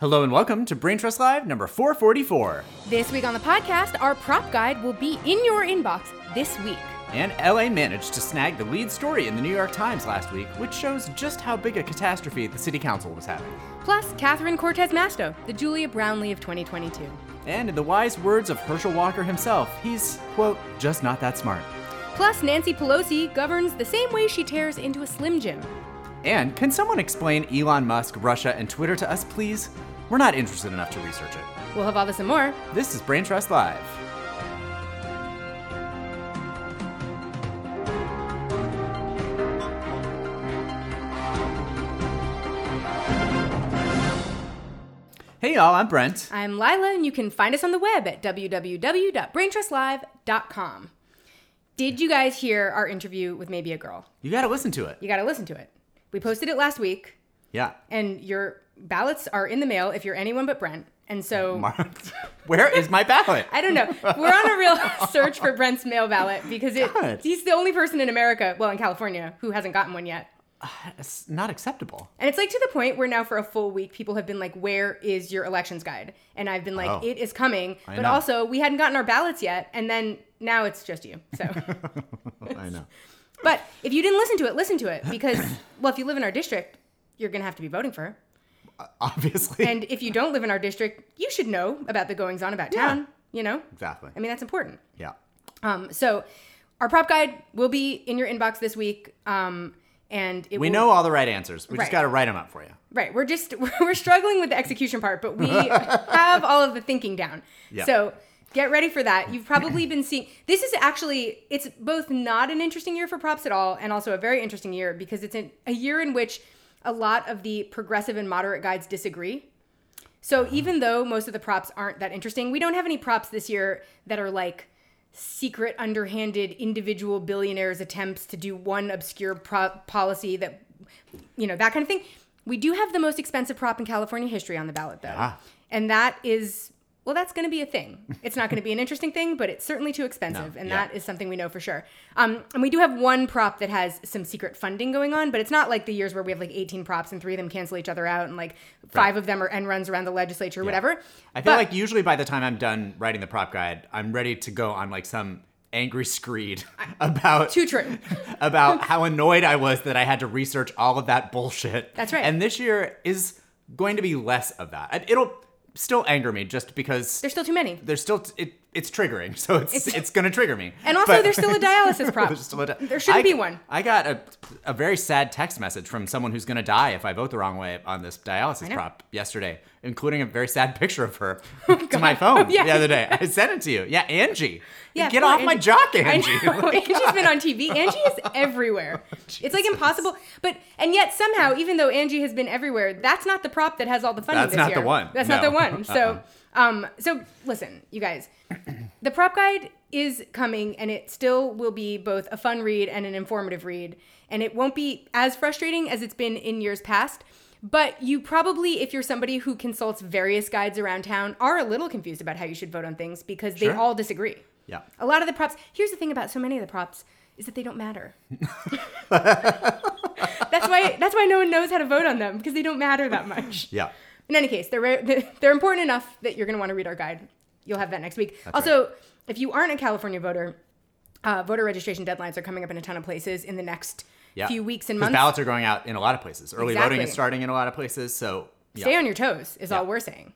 Hello and welcome to Brain Trust Live number 444. This week on the podcast, our prop guide will be in your inbox this week. And LA managed to snag the lead story in the New York Times last week, which shows just how big a catastrophe the city council was having. Plus, Catherine Cortez Masto, the Julia Brownley of 2022. And in the wise words of Herschel Walker himself, he's, quote, just not that smart. Plus, Nancy Pelosi governs the same way she tears into a Slim Jim. And can someone explain Elon Musk, Russia, and Twitter to us, please? We're not interested enough to research it. We'll have all this and more. This is Brain Trust Live. Hey y'all, I'm Brent. I'm Lila, and you can find us on the web at www.braintrustlive.com. Did you guys hear our interview with Maybe a Girl? You gotta listen to it. You gotta listen to it. We posted it last week, Yeah. and your ballots are in the mail if you're anyone but Brent. And so Where is my ballot? I don't know. We're on a real search for Brent's mail ballot because it, God. he's the only person in America, well, in California, who hasn't gotten one yet. Uh, it's not acceptable. And it's like to the point where now for a full week, people have been like, "Where is your elections guide?" And I've been like, Oh. "It is coming," I but know. also we hadn't gotten our ballots yet, and then now it's just you. So, I know. But if you didn't listen to it, listen to it because, well, if you live in our district, you're gonna have to be voting for her. Obviously. And if you don't live in our district, you should know about the goings on about Yeah. town. You know, exactly. I mean that's important. Yeah. Um, so our prop guide will be in your inbox this week. Um, and it We will, know all the right answers. We Right. just gotta write them up for you. Right. We're just we're struggling with the execution part, but we have all of the thinking down. Yeah. So get ready for that. You've probably been seeing this is actually it's both not an interesting year for props at all and also a very interesting year because it's an, a year in which a lot of the progressive and moderate guides disagree. So uh-huh. even though most of the props aren't that interesting, we don't have any props this year that are like secret underhanded individual billionaires attempts to do one obscure pro- policy that you know that kind of thing we do have the most expensive prop in california history on the ballot though and that is well that's going to be a thing it's not going to be an interesting thing but it's certainly too expensive No, and yeah. that is something we know for sure um, and we do have one prop that has some secret funding going on but it's not like the years where we have like 18 props and three of them cancel each other out and like five of them are end runs around the legislature or whatever I feel But- like usually by the time I'm done writing the prop guide, I'm ready to go on like some angry screed about too true about how annoyed I was that I had to research all of that bullshit. That's right. And this year is going to be less of that. It'll still anger me just because there's still too many. there's still it it's triggering. So it's it's, going to trigger me. and also But- there's still a dialysis prop There's still a di- there shouldn't I- be one I got a, a very sad text message from someone who's going to die if I vote the wrong way on this dialysis prop yesterday, including a very sad picture of her oh, to my phone yeah. the other day. I sent it to you. Yeah, Angie. Yeah, Get off my jock, Angie. know. Angie's been on TV. Angie is everywhere. it's like impossible. But and yet somehow, even though Angie has been everywhere, that's not the prop that has all the funding That's this not year. the one. That's No. not the one. So, Uh-uh. Um, so listen, you guys, the prop guide is coming, and it still will be both a fun read and an informative read, and it won't be as frustrating as it's been in years past. But you probably, if you're somebody who consults various guides around town, are a little confused about how you should vote on things because they Sure. all disagree. Yeah. A lot of the props. Here's the thing about so many of the props is that they don't matter. that's why. That's why no one knows how to vote on them because they don't matter that much. Yeah. In any case, they're re- they're important enough that you're going to want to read our guide. You'll have that next week. also, if you aren't a California voter, uh, voter registration deadlines are coming up in a ton of places in the next Yeah. few weeks and months. ballots are going out in a lot of places. Early voting is starting in a lot of places. So yeah. Stay on your toes is all we're saying.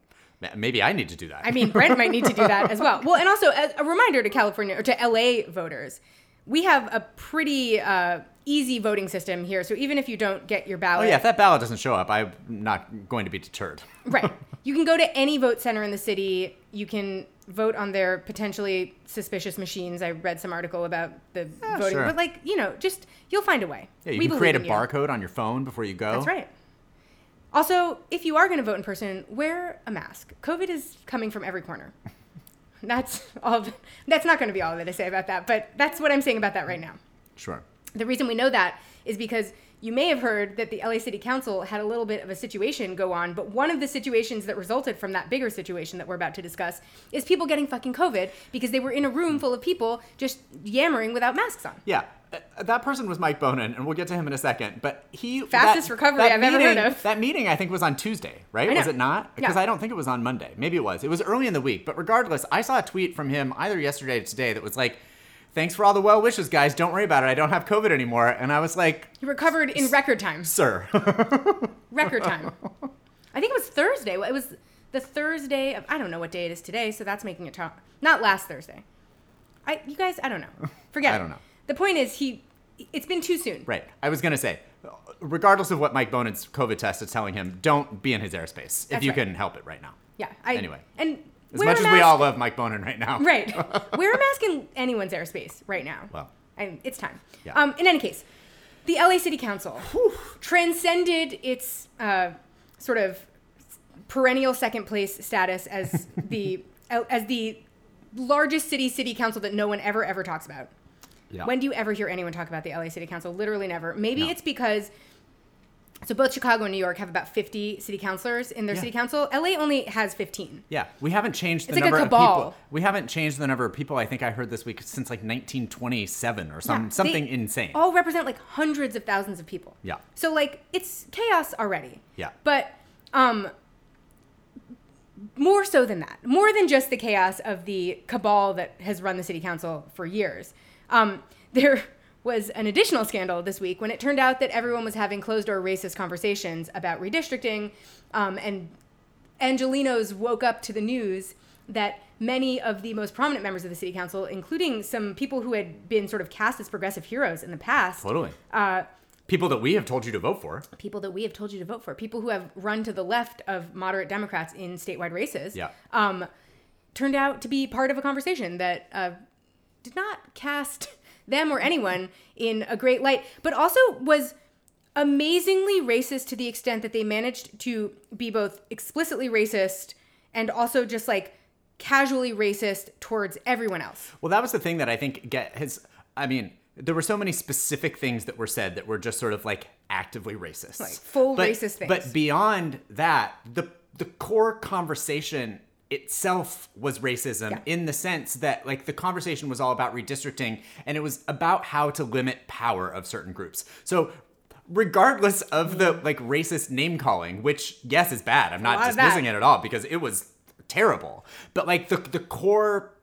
Maybe I need to do that. I mean, Brent might need to do that as well. Well, and also a reminder to California or to LA voters, we have a pretty uh, easy voting system here. So even if you don't get your ballot, oh yeah, if that ballot doesn't show up, I'm not going to be deterred. right, you can go to any vote center in the city. You can vote on their potentially suspicious machines. I read some article about the voting, sure. but like you know, just you'll find a way. Yeah, you We can create a barcode on your phone before you go. That's right. Also, if you are going to vote in person, wear a mask. COVID is coming from every corner. That's all. That's not going to be all that I say about that, but that's what I'm saying about that right now. Sure. The reason we know that is because you may have heard that the LA City Council had a little bit of a situation go on, but one of the situations that resulted from that bigger situation that we're about to discuss is people getting fucking COVID because they were in a room full of people just yammering without masks on. Yeah. That person was Mike Bonin, and we'll get to him in a second. But he Fastest recovery I've ever heard of. That meeting, I think, was on Tuesday, right? Was it not? Because Yeah. I don't think it was on Monday. Maybe it was. It was early in the week. But regardless, I saw a tweet from him either yesterday or today that was like, "Thanks for all the well wishes, guys. Don't worry about it. I don't have COVID anymore." And I was like, He recovered in record time. "Sir." Record time. I think it was Thursday. It was the Thursday of I don't know what day it is today, so that's making it tough. Not last Thursday. I you guys, I don't know. Forget. I don't know. The point is he. It's been too soon. Right. I was gonna say, regardless of what Mike Bonin's COVID test is telling him, don't be in his airspace if That's you right. can help it right now. Yeah. I, Anyway. And As much as we all love Mike Bonin right now. Right. Wear a mask in anyone's airspace right now. Well. I, it's time. Yeah. Um, in any case, the LA City Council transcended its uh, sort of perennial second place status as the as the largest city city council that no one ever ever talks about. Yeah. When do you ever hear anyone talk about the LA City Council? Literally never. Maybe No. it's because so both Chicago and New York have about 50 city councilors in their Yeah. city council. LA only has 15. Yeah, we haven't changed the It's like a number of people. We haven't changed the number of people. I think I heard this week since like 1927 or some Yeah, something they insane. All represent like hundreds of thousands of people. Yeah. So like it's chaos already. Yeah. But um more so than that. More than just the chaos of the cabal that has run the city council for years. Um there was an additional scandal this week when it turned out that everyone was having closed door racist conversations about redistricting um, and Angelenos woke up to the news that many of the most prominent members of the city council, including some people who had been sort of cast as progressive heroes in the past, Totally. uh, People that we have told you to vote for. people that we have told you to vote for, people who have run to the left of moderate Democrats in statewide races, Yeah. um, turned out to be part of a conversation that uh, did not cast them or anyone in a great light, but also was amazingly racist to the extent that they managed to be both explicitly racist and also just like casually racist towards everyone else. Well, that was the thing that I think get his. I mean, there were so many specific things that were said that were just sort of like actively racist, Like, full But- racist things. But beyond that, the the core conversation itself was racism Yeah. in the sense that like the conversation was all about redistricting and it was about how to limit power of certain groups. So regardless of the like racist name calling, which yes is bad. I'm not dismissing it at all because it was terrible. But like the the core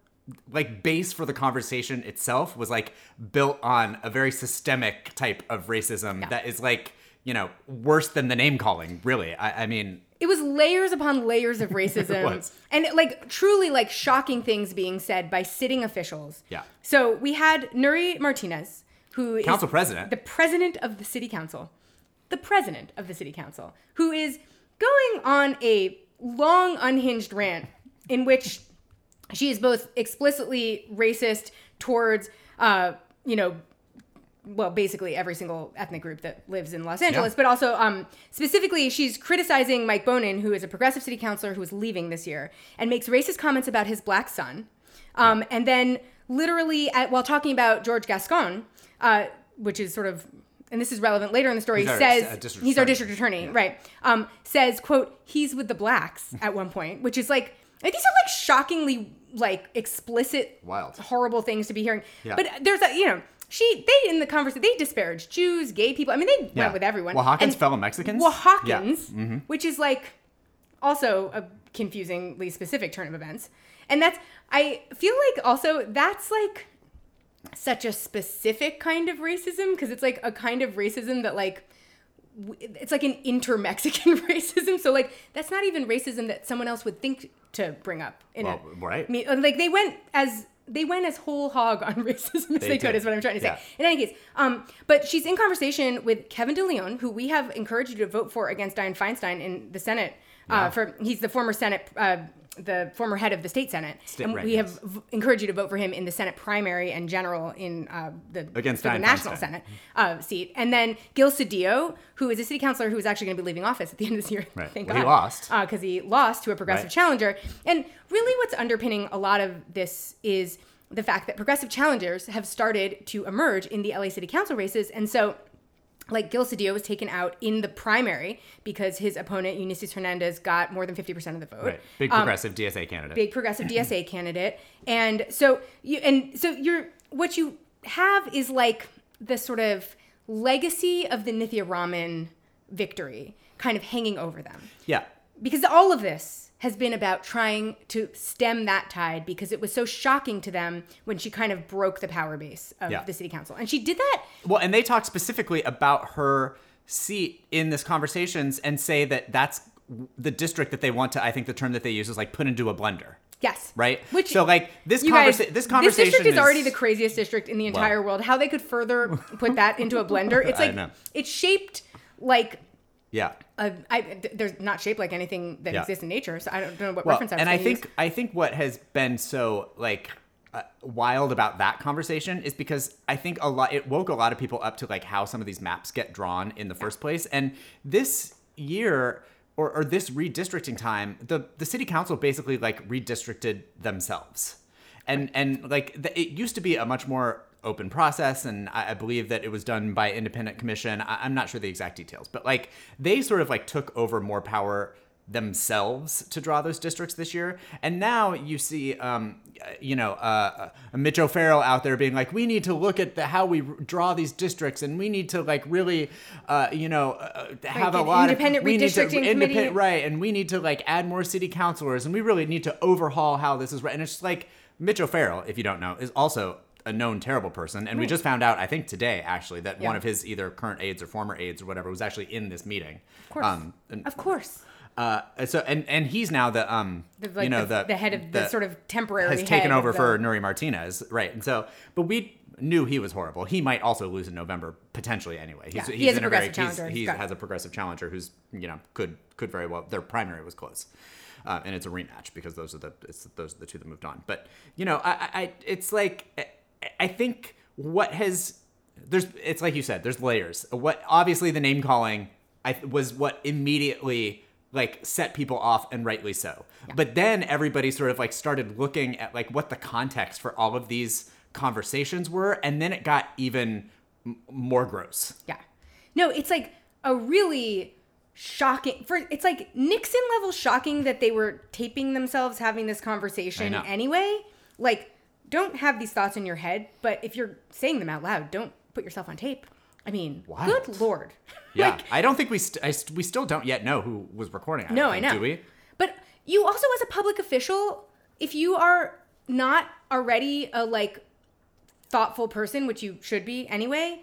like base for the conversation itself was like built on a very systemic type of racism that is like you know worse than the name calling really i, I mean it was layers upon layers of racism was. and like truly like shocking things being said by sitting officials. Yeah. So we had Nury Martinez, who is Council president. the president of the city council, the president of the city council, who is going on a long unhinged rant in which she is both explicitly racist towards, uh, you know, well, basically every single ethnic group that lives in Los Angeles, Yeah. but also um, specifically, she's criticizing Mike Bonin, who is a progressive city councilor who is leaving this year, and makes racist comments about his black son. Um, And then, literally, at, while talking about George Gascon, uh, which is sort of, and this is relevant later in the story, He's our, says uh, district he's our attorney. district attorney, right? Um, says, "quote He's with the blacks" at one point, which is like, like these are like shockingly like explicit, Wild. horrible things to be hearing. Yeah. But there's a, you know, she they in the conversation they disparaged Jews, gay people. I mean, they Yeah. went with everyone. Oaxacans, And fellow Mexicans? Yeah. Oaxacans, Mm-hmm. which is like also a confusingly specific turn of events, and that's I feel like also that's like such a specific kind of racism because it's like a kind of racism that like it's like an inter-Mexican racism. So like that's not even racism that someone else would think to bring up. In Well, a, right. Uh, like they went as they went as whole hog on racism as they, could. did. Is what I'm trying to say. Yeah. In any case, um, but she's in conversation with Kevin DeLeon, who we have encouraged you to vote for against Dianne Feinstein in the Senate. Yeah. Uh, for he's the former Senate. Uh, the former head of the state senate, State- and right, we yes. have v- encouraged you to vote for him in the Senate primary and general in uh, the Against the national Senate uh, seat, and then Gil Cedillo, who is a city councilor who is actually going to be leaving office at the end of this year. Right. Thank Well, he lost. because he lost to a progressive Right. challenger. And really, what's underpinning a lot of this is the fact that progressive challengers have started to emerge in the LA City Council races, and so. Like Gil Cedillo was taken out in the primary because his opponent Eunisses Hernandez got more than fifty percent of the vote. right big Um, progressive dsa candidate big progressive DSA candidate. And so you and so you're what you have is like the sort of legacy of the Nithya Raman victory kind of hanging over them. Yeah. Because all of this has been about trying to stem that tide because it was so shocking to them when she kind of broke the power base of Yeah. the city council. And she did that Well, and they talk specifically about her seat in this conversations and say that that's the district that they want to. I think the term that they use is like put into a blender, Yes. right? Which so like this conversation. This conversation district is, is already the craziest district in the entire world. How they could further put that into a blender? It's like it's shaped like yeah. A, I, th- there's not shaped like anything that Yeah. exists in nature. So I don't know what Well, reference I was and I think use. I think what has been so like uh, wild about that conversation is because I think a lot it woke a lot of people up to like how some of these maps get drawn in the first place. And this year or, or this redistricting time, the the city council basically like redistricted themselves. And and like the, it used to be a much more open process and I, I believe that it was done by independent commission. I, I'm not sure the exact details, but like they sort of like took over more power themselves to draw those districts this year. And now you see, um, you know, uh, uh, Mitch O'Farrell out there being like, we need to look at the, how we r- draw these districts, and we need to like really, uh, you know, uh, have Like a lot independent of to, redistricting committee. independent- right, and we need to like add more city councilors, and we really need to overhaul how this is right. And it's just like Mitch O'Farrell, if you don't know, is also a known terrible person, and we just found out, I think today actually, that one of his either current aides or former aides or whatever was actually in this meeting. Of course. and, of course. uh, so and and he's now the um The, like, you know the, the the head of the, sort of temporary has taken over the- for Nury Martinez right and so but we knew he was horrible he might also lose in November potentially anyway he's, Yeah, he has a in a very progressive he's, challenger. he He's a progressive challenger who's you know could could very well their primary was close uh, and it's a rematch because those are the it's those are the two that moved on but you know I I- it's like I- think what has there's it's like you said there's layers. What obviously the name calling I was what immediately like set people off and rightly so. But then everybody sort of like started looking at like what the context for all of these conversations were and then it got even m- more gross. Yeah. No, it's like a really shocking for it's like Nixon level shocking that they were taping themselves having this conversation anyway. Like don't have these thoughts in your head, but if you're saying them out loud, don't put yourself on tape. I mean, Wild. good lord. yeah Like, i don't think we st- I st- we still don't yet know who was recording I no, don't I know. do we But you also as a public official, if you are not already a like thoughtful person, which you should be anyway,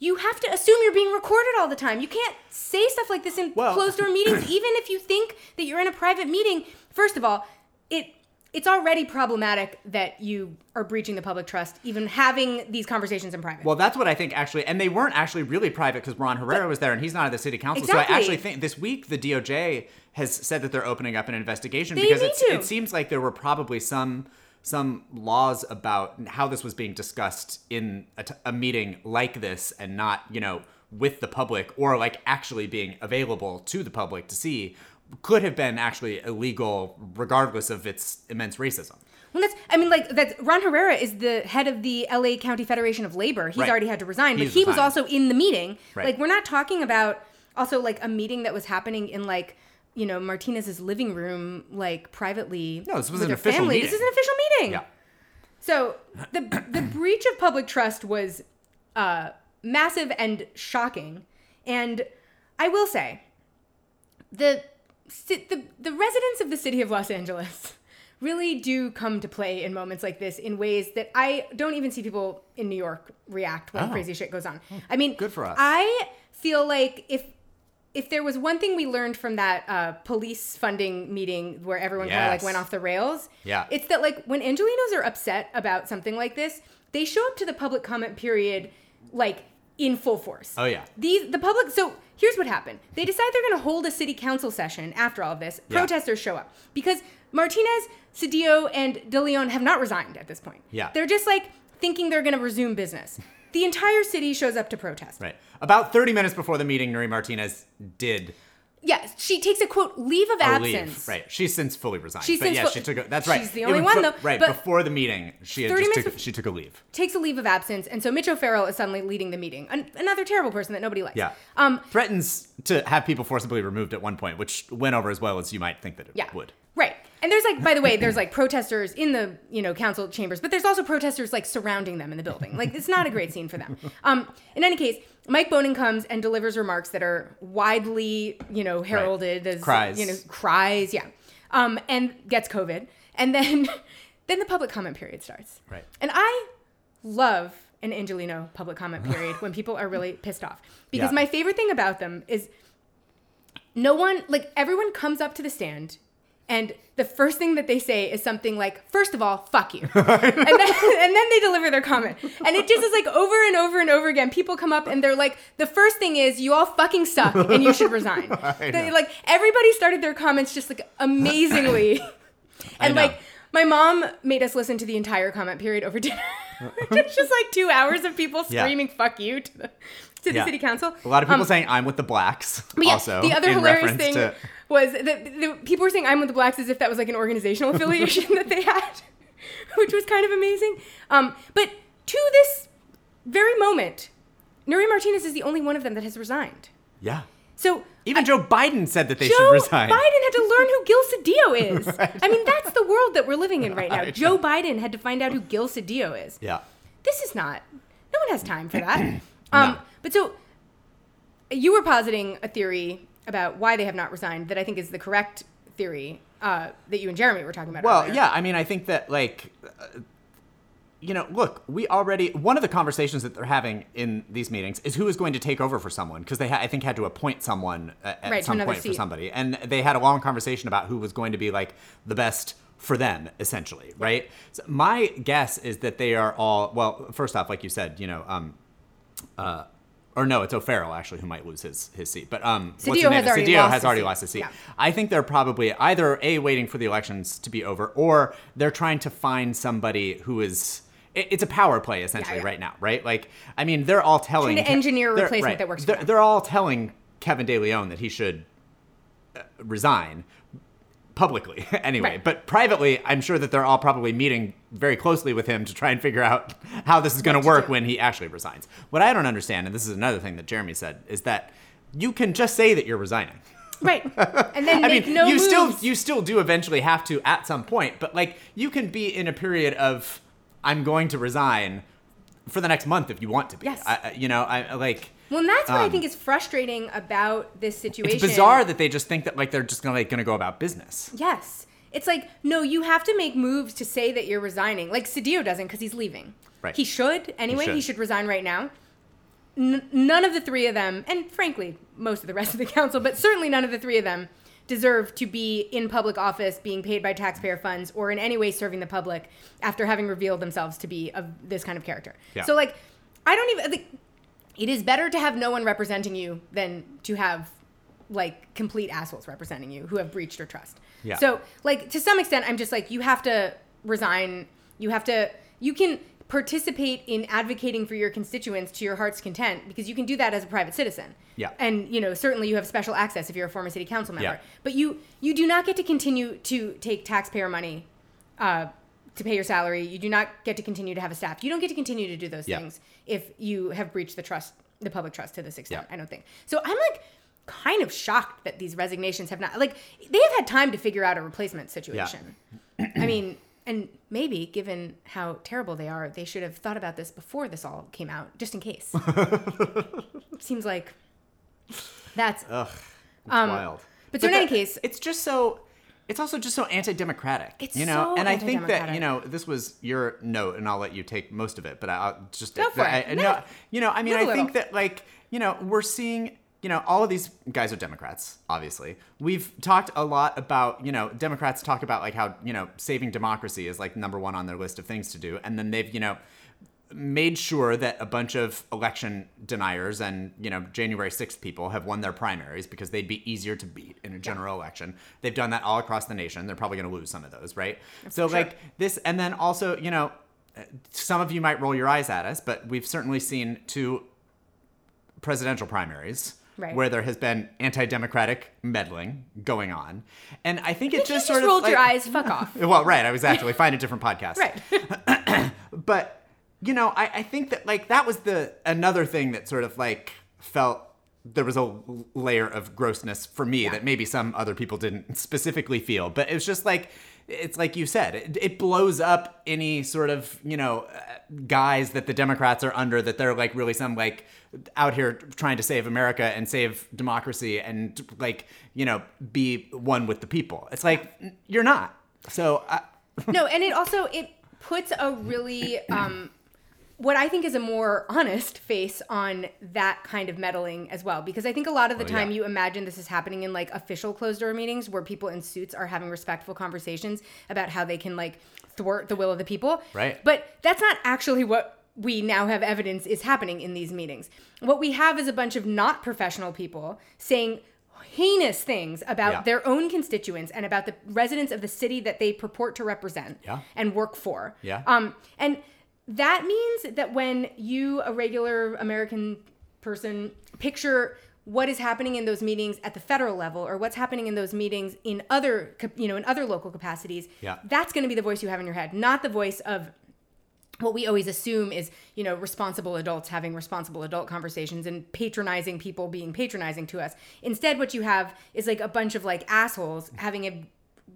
you have to assume you're being recorded all the time. You can't say stuff like this in Well- closed door meetings, even if you think that you're in a private meeting. First of all, it it's already problematic that you are breaching the public trust, even having these conversations in private. Well, that's what I think actually, and they weren't actually really private because Ron Herrera was there and he's not at the city council. Exactly. So I actually think this week the DOJ has said that they're opening up an investigation They because need it's, to. it seems like there were probably some some laws about how this was being discussed in a, t- a meeting like this and not you know with the public or like actually being available to the public to see could have been actually illegal regardless of its immense racism. Well, that's, I mean, like, that's, Ron Herrera is the head of the LA County Federation of Labor. He's Right. already had to resign, but He's he was resigned. also in the meeting. Right. Like, we're not talking about also like a meeting that was happening in like, you know, Martinez's living room, like privately. No, this was with an her official family. meeting. This is an official meeting. Yeah. So the the breach of public trust was uh, massive and shocking, and I will say, the the the residents of the city of Los Angeles really do come to play in moments like this in ways that I don't even see people in New York react when Oh. crazy shit goes on. I mean, Good for us. I feel like if if there was one thing we learned from that uh, police funding meeting where everyone kind of like went off the rails, Yeah. it's that like when Angelenos are upset about something like this, they show up to the public comment period like in full force. Oh, yeah. These the public so here's what happened. They decide they're gonna hold a city council session after all of this. Yeah. Protesters show up. Because Martinez, Cedillo, and De Leon have not resigned at this point. Yeah. They're just like thinking they're gonna resume business. The entire city shows up to protest. Right. About 30 minutes before the meeting, Nury Martinez did Yes, she takes a quote leave of absence. leave. Right. She's since fully resigned. She's but yeah, fu- she took a, that's right. she's the only one, though, Right. but Before the meeting, she had just took, bef- she took a leave. Takes a leave of absence, and so Mitch O'Farrell is suddenly leading the meeting. An- another terrible person that nobody likes. Yeah. Um. Threatens to have people forcibly removed at one point, which went over as well as you might think that it Yeah. would. Right. And there's like, by the way, there's like protesters in the you know council chambers, but there's also protesters like surrounding them in the building. Like it's not a great scene for them. Um, in any case, Mike Bonin comes and delivers remarks that are widely you know heralded as Cries. you know cries, yeah, um, and gets COVID, and then then the public comment period starts. Right. And I love an Angeleno public comment period when people are really pissed off because Yeah. my favorite thing about them is no one like everyone comes up to the stand and the first thing that they say is something like first of all fuck you. And, then, and then they deliver their comment. And it just is like over and over and over again people come up and they're like the first thing is you all fucking suck and you should resign. They- like everybody started their comments just like amazingly. And like my mom made us listen to the entire comment period over dinner. It's just like two hours of people Yeah. screaming fuck you to the to the Yeah. city council. A lot of people Um, saying I'm with the blacks. but yeah, also, the other hilarious thing to- was that the, people were saying "I'm with the blacks" as if that was like an organizational affiliation that they had, which was kind of amazing. Um, but to this very moment, Nury Martinez is the only one of them that has resigned. yeah. So Even Joe Biden said that they Joe should resign. Joe Biden had to learn who Gil Cedillo is. I mean, that's the world that we're living in right now. I Joe. Biden had to find out who Gil Cedillo is. Yeah. This is not. No one has time for that. Um, No. But so you were positing a theory about why they have not resigned that I think is the correct theory uh, that you and Jeremy were talking about. Well, earlier. yeah, I mean, I think that like, uh, you know, look, we already one of the conversations that they're having in these meetings is who is going to take over for someone because they ha- I think had to appoint someone uh, at Right, some point for somebody, and they had a long conversation about who was going to be like the best for them essentially, right? So my guess is that they are all well. First off, like you said, you know, um, uh, or no, it's O'Farrell actually who might lose his his seat. But um, Cedillo has already Cedillo lost has his already seat. lost his seat. Yeah. I think they're probably either a waiting for the elections to be over, or they're trying to find somebody who is. it- It's a power play essentially yeah. right now, right? Like, I mean, they're all telling Trying to engineer a replacement right. that works for They're, they're all telling Kevin De Leon that he should uh, resign publicly anyway Right. but privately i'm sure that they're all probably meeting very closely with him to try and figure out how this is going to work when he actually resigns what i don't understand and this is another thing that jeremy said is that you can just say that you're resigning right. And then I mean, no you moves. still you still do eventually have to at some point, but like you can be in a period of I'm going to resign for the next month if you want to be. Yes. I, you know, I like. Well, and that's what I um, think is frustrating about this situation. It's bizarre that they just think that like they're just gonna like, gonna go about business. Yes. It's like, no, you have to make moves to say that you're resigning. Like Cedillo doesn't because he's leaving. Right. He should anyway. He should, should. resign right now. N- none of the three of them, and frankly, most of the rest of the council, but certainly none of the three of them, deserve to be in public office, being paid by taxpayer funds, or in any way serving the public after having revealed themselves to be of this kind of character. Yeah. So, like, I don't even. Like, it is better to have no one representing you than to have like complete assholes representing you who have breached your trust. Yeah. So like to some extent, I'm just like you have to resign. You have to. You can participate in advocating for your constituents to your heart's content because you can do that as a private citizen. Yeah. And you know certainly you have special access if you're a former city council member. Yeah. But you you do not get to continue to take taxpayer money. Uh, to pay your salary, you do not get to continue to have a staff. You don't get to continue to do those Yeah. things if you have breached the trust, the public trust to this extent. Yeah. I don't think. So I'm like kind of shocked that these resignations have not like they have had time to figure out a replacement situation. I mean, and maybe given how terrible they are, they should have thought about this before this all came out, just in case. Seems like that's Ugh, Um, wild. but so in any case- it's just so. It's also just so anti-democratic. It's you know, so and I think that you know this was your note, and I'll let you take most of it. But I'll just Go for I, it. I- No. no, you know, I mean, I Little, think that like you know we're seeing you know all of these guys are Democrats. Obviously, we've talked a lot about you know Democrats talk about like how you know saving democracy is like number one on their list of things to do, and then they've you know made sure that a bunch of election deniers and you know January 6th people have won their primaries because they'd be easier to beat in a general election. They've done that all across the nation. They're probably going to lose some of those, right? so sure. like this and then also, you know, some of you might roll your eyes at us, but we've certainly seen two presidential primaries Right. where there has been anti-democratic meddling going on. And I think it just just sort of rolled your eyes. Fuck off. well, right. I was actually find a different podcast. Right. But you know, I, I think that like that was the another thing that sort of like felt there was a layer of grossness for me that maybe some other people didn't specifically feel, but it was just like it's like you said, it, it blows up any sort of you know uh, guys that the Democrats are under that they're like really some like out here trying to save America and save democracy and like you know be one with the people. It's like you're not. So I, no, and it also it puts a really um what I think is a more honest face on that kind of meddling as well. Because I think a lot of the Oh, time yeah. you imagine this is happening in like official closed door meetings where people in suits are having respectful conversations about how they can like thwart the will of the people. Right. But that's not actually what we now have evidence is happening in these meetings. What we have is a bunch of not professional people saying heinous things about Yeah. their own constituents and about the residents of the city that they purport to represent Yeah. and work for. Yeah. Um, and that means that when you, a regular American person, picture what is happening in those meetings at the federal level or what's happening in those meetings in other, you know, in other local capacities, Yeah. that's going to be the voice you have in your head, not the voice of what we always assume is, you know, responsible adults having responsible adult conversations and patronizing people being patronizing to us. Instead, what you have is like a bunch of like assholes having a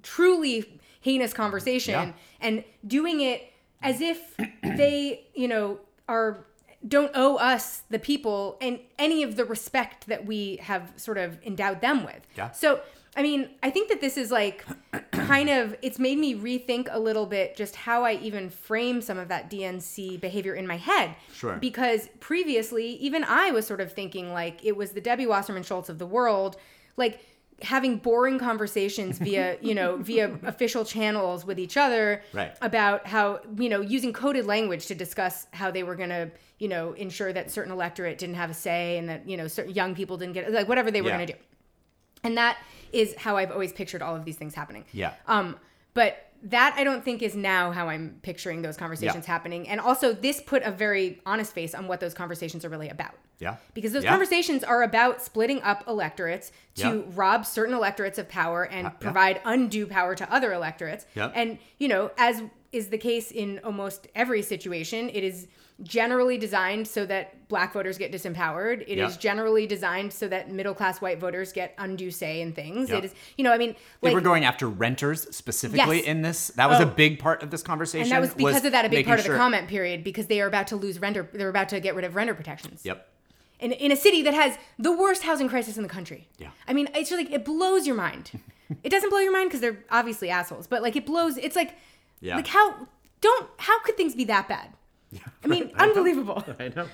truly heinous conversation Yeah. and doing it as if they, you know, are don't owe us the people and any of the respect that we have sort of endowed them with. Yeah. So, I mean, I think that this is like kind of it's made me rethink a little bit just how I even frame some of that DNC behavior in my head. Sure. Because previously, even I was sort of thinking like it was the Debbie Wasserman Schultz of the world, like having boring conversations via, you know, via official channels with each other Right. about how, you know, using coded language to discuss how they were going to, you know, ensure that certain electorate didn't have a say and that, you know, certain young people didn't get like whatever they were Yeah. going to do. And that is how I've always pictured all of these things happening. Yeah. Um, but that I don't think is now how I'm picturing those conversations Yeah. happening. And also, this put a very honest face on what those conversations are really about. Yeah. Because those Yeah. conversations are about splitting up electorates to Yeah. rob certain electorates of power and provide undue power to other electorates. Yeah. And, you know, as is the case in almost every situation, it is generally designed so that black voters get disempowered. It is Yeah. generally designed so that middle class white voters get undue say in things. Yeah. It is, you know, I mean, They were going after renters specifically Yes. in this. That was Oh. a big part of this conversation. and that was because of that a big part of sure- the comment period because they are about to lose renter. They're about to get rid of renter protections. Yep. in, in a city that has the worst housing crisis in the country. Yeah. I mean, it's like it blows your mind. it doesn't blow your mind because they're obviously assholes, but like it blows. It's like, Yeah. like how don't how could things be that bad? I mean, unbelievable. I know.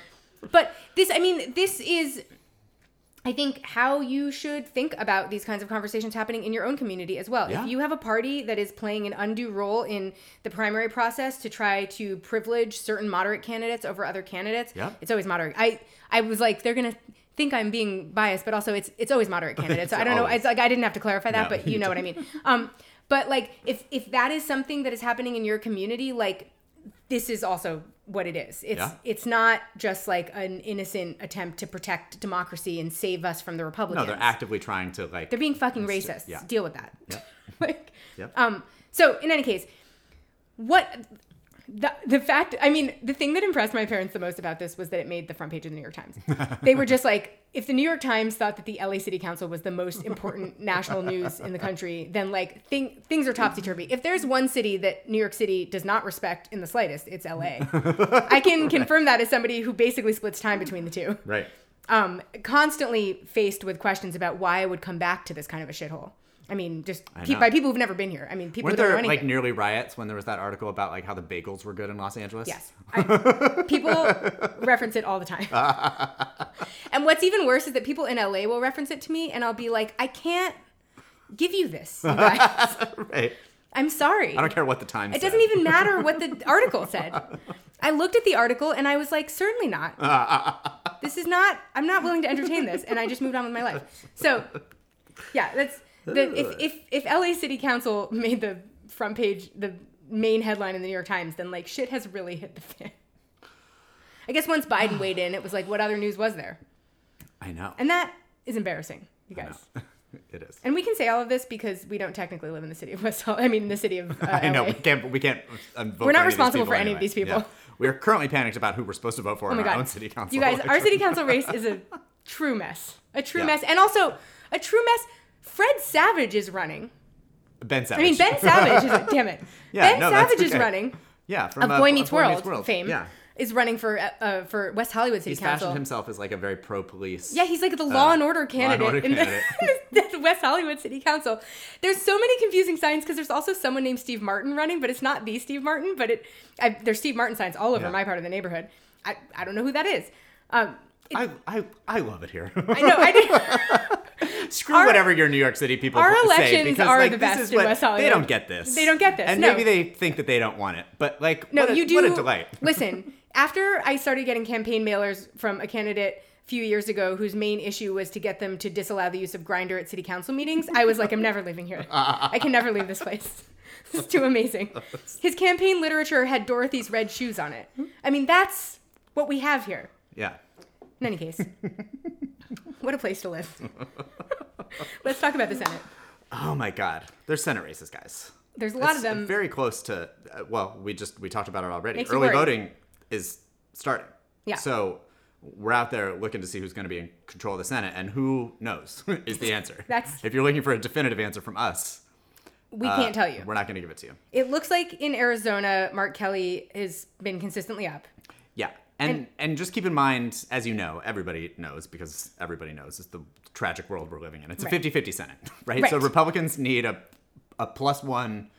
But this, I mean, this is, I think, how you should think about these kinds of conversations happening in your own community as well. Yeah. If you have a party that is playing an undue role in the primary process to try to privilege certain moderate candidates over other candidates, Yeah. it's always moderate. I, I was like, they're gonna think I'm being biased, but also it's it's always moderate candidates. So I don't know. It's like I didn't have to clarify that, No, but you know what I mean. Um, but like if if that is something that is happening in your community, like this is also what it is. It's Yeah. it's not just like an innocent attempt to protect democracy and save us from the Republicans. No, they're actively trying to like. They're being fucking racist. yeah. Deal with that. Yep. like, Yep. um. So in any case, what the the fact? I mean, the thing that impressed my parents the most about this was that it made the front page of the New York Times. they were just like, if the New York Times thought that the LA City Council was the most important national news in the country, then like thing, things are topsy turvy. If there's one city that New York City does not respect in the slightest, it's LA. I can confirm that as somebody who basically splits time between the two right. um, constantly faced with questions about why I would come back to this kind of a shithole. I mean, just pe- know. by people who've never been here. I mean, people Weren't who there like nearly riots when there was that article about like how the bagels were good in Los Angeles? Yes. I, people reference it all the time. and what's even worse is that people in LA will reference it to me, and I'll be like, I can't give you this, you guys. right. I'm sorry. I don't care what the Times. Said. It doesn't even matter what the article said. I looked at the article and I was like, certainly not. this is not, I'm not willing to entertain this. And I just moved on with my life. So, yeah, that's, the, if, if, if LA City Council made the front page, the main headline in the New York Times, then like shit has really hit the fan. I guess once Biden weighed in, it was like, what other news was there? I know. And that is embarrassing, you guys. it is. And we can say all of this because we don't technically live in the city of West Hall. I mean, the city of uh, I know LA. we can't. We can't. um, vote We're not for any of these responsible people for any of these people. Yeah. We are currently panicked about who we're supposed to vote for Oh in our god! own city council. You guys, our city council race is a true mess. A true Yeah. mess. And also, a true mess. Fred Savage is running. Ben Savage. I mean, Ben Savage is, damn it. Yeah, ben no, Savage is running yeah, from of uh, Boy of Meets World, fame. Yeah, Is running for uh, uh, for West Hollywood City he's Council. fashioned himself as like a very pro-police. Yeah, he's like the law and order candidate, order in the- candidate. the, West Hollywood City Council. There's so many confusing signs because there's also someone named Steve Martin running, but it's not the Steve Martin. But it I, there's Steve Martin signs all over Yeah. my part of the neighborhood. I, I don't know who that is. Um, it- I, I, I love it here. I know I. Screw Our- whatever your New York City people our say because are like, the this best is in what, West They don't get this. They don't get this, and no. maybe they think that they don't want it. But like, No, what a, you do. What a delight. Listen, after I started getting campaign mailers from a candidate a few years ago whose main issue was to get them to disallow the use of Grindr at city council meetings, I was like, I'm never leaving here. I can never leave this place. This is too amazing. His campaign literature had Dorothy's red shoes on it. I mean, that's what we have here. Yeah. In any case, what a place to live. Let's talk about the Senate. Oh my God. There's Senate races, guys. There's a lot It's of them. Very close to. Uh, well, we just we talked about it already. Makes Early voting is starting. Yeah. So we're out there looking to see who's going to be in control of the Senate, and who knows is the answer. That's- if you're looking for a definitive answer from us. we uh, can't tell you. We're not going to give it to you. It looks like in Arizona, Mark Kelly has been consistently up. And, and just keep in mind, as you know, everybody knows because everybody knows it's the tragic world we're living in. It's a Right. 50 50 Senate, right? Right. So Republicans need a, a plus one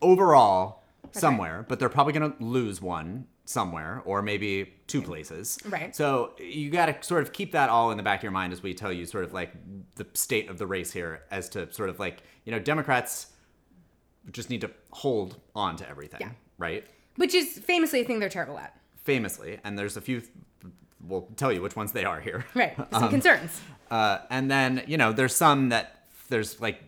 overall somewhere, but they're probably going to lose one somewhere or maybe two places. Right. So you got to sort of keep that all in the back of your mind as we tell you sort of like the state of the race here as to sort of like, you know, Democrats just need to hold on to everything, Yeah. right? Which is famously a thing they're terrible at. Famously, and there's a few. We'll tell you which ones they are here. Right. Some concerns. Uh, and then you know, there's some that there's like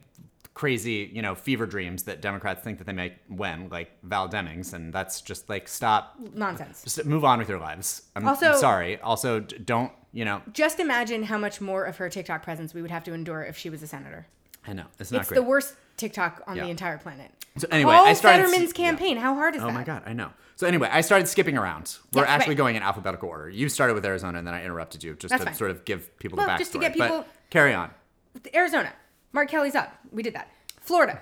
crazy, you know, fever dreams that Democrats think that they may win, like Val Demings, and that's just like stop, Nonsense. just move on with your lives. I'm Also- sorry. Also, d- don't you know? Just imagine how much more of her TikTok presence we would have to endure if she was a senator. I know it's not It's great. the worst TikTok on Yeah. the entire planet. So anyway, Paul I started. Fetterman's yeah. campaign. How hard is Oh that? Oh my god, I know. So anyway, I started skipping around. We're Yeah, actually right. going in alphabetical order. You started with Arizona, and then I interrupted you just That's to fine. sort of give people Well, the backstory. just to get But people- carry on. Arizona. Mark Kelly's up. We did that. Florida.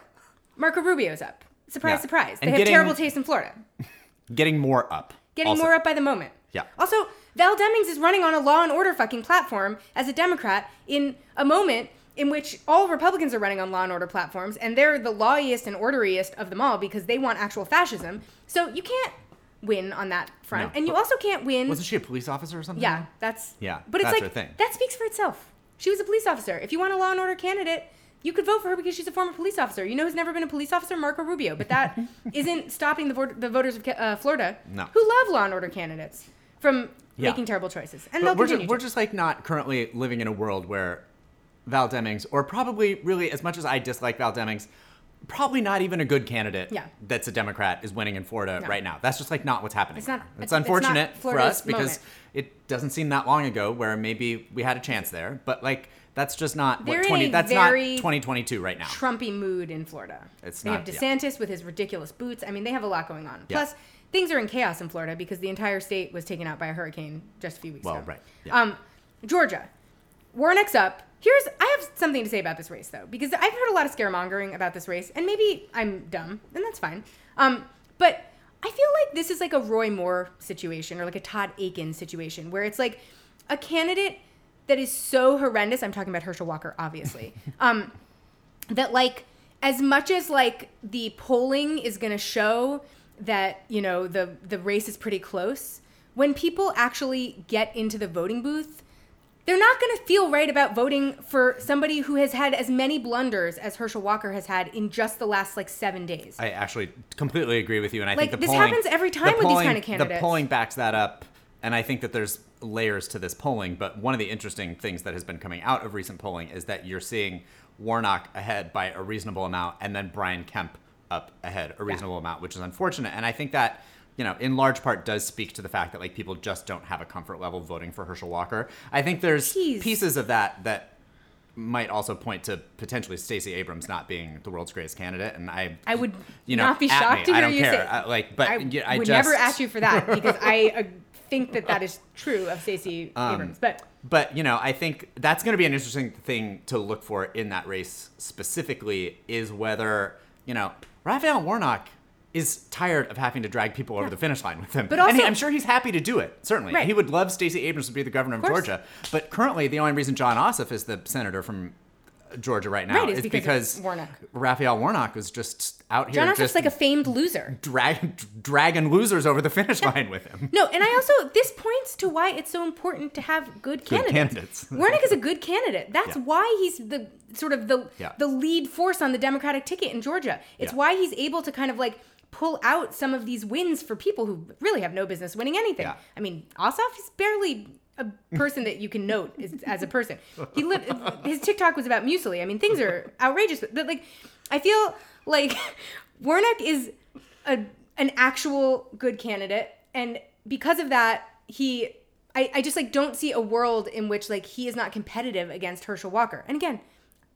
Marco Rubio's up. Surprise, Yeah. surprise. They And have getting- terrible taste in Florida. Getting more up. Getting also. more up by the moment. Yeah. Also, Val Demings is running on a law and order fucking platform as a Democrat in a moment in which all Republicans are running on law and order platforms, and they're the lawiest and orderiest of them all because they want actual fascism. So you can't win on that front, No. and you also can't win. Wasn't she a police officer or something? yeah, that's Yeah, But it's like that speaks for itself. She was a police officer. If you want a law and order candidate. You could vote for her because she's a former police officer. You know who's never been a police officer? Marco Rubio. But that isn't stopping the, vot- the voters of uh, Florida No. who love law and order candidates from Yeah. making terrible choices. And But they'll we're just, we're just like not currently living in a world where Val Demings, or probably really as much as I dislike Val Demings, probably not even a good candidate Yeah. that's a Democrat is winning in Florida No. right now. That's just like not what's happening. It's not- it's- It's it's unfortunate for us because moment. it doesn't seem that long ago where maybe we had a chance there, but like that's just not They're what 20 that's very not 2022 right now. Trumpy mood in Florida. It's they not- have yeah. DeSantis with his ridiculous boots. I mean, they have a lot going on. Yeah. Plus, things are in chaos in Florida because the entire state was taken out by a hurricane just a few weeks Well, ago. right, yeah. Um, Georgia. Warnock's up. Here's I have something to say about this race though, because I've heard a lot of scaremongering about this race, and maybe I'm dumb, and that's fine. Um, but I feel like this is like a Roy Moore situation or like a Todd Akin situation where it's like a candidate that is so horrendous. I'm talking about Herschel Walker, obviously. um, that like as much as like the polling is going to show that you know the the race is pretty close when people actually get into the voting booth they're not going to feel right about voting for somebody who has had as many blunders as Herschel Walker has had in just the last like 7 days. I actually completely agree with you, and I Like, think the this polling, happens every the time with these kind of candidates. The polling backs that up, and I think that there's layers to this polling. But one of the interesting things that has been coming out of recent polling is that you're seeing Warnock ahead by a reasonable amount, and then Brian Kemp up ahead a reasonable amount, which is unfortunate. And I think that. You know, in large part, does speak to the fact that like people just don't have a comfort level voting for Herschel Walker. I think there's Jeez. pieces of that that might also point to potentially Stacey Abrams not being the world's greatest candidate, and I, I would you know, not be shocked me. to I hear don't you care. say. I, like, but I I would just, never ask you for that because I uh, think that that is true of Stacey Um, Abrams, but But you know, I think that's going to be an interesting thing to look for in that race specifically is whether you know Raphael Warnock is tired of having to drag people over the finish line with him. But and he- I'm sure he's happy to do it. Certainly, Right. he would love Stacey Abrams to be the governor of, course. Georgia. But currently, the only reason Jon Ossoff is the senator from Georgia right now Right, is because because, Warnock. Raphael Warnock is just out here Jon Ossoff's just like a famed loser. drag, dragging losers over the finish line with him. No, and I also this points to why it's so important to have good candidates. candidates. Warnock is a good candidate. That's Yeah. why he's the sort of the Yeah. the lead force on the Democratic ticket in Georgia. It's Yeah. why he's able to kind of like pull out some of these wins for people who really have no business winning anything. Yeah. I mean, Ossoff is barely a person that you can note as, as a person. He lit, his TikTok was about muesli. I mean, things are outrageous, but like, I feel like Warnock is a an actual good candidate, and because of that, he. I, I just like don't see a world in which like he is not competitive against Herschel Walker. And again,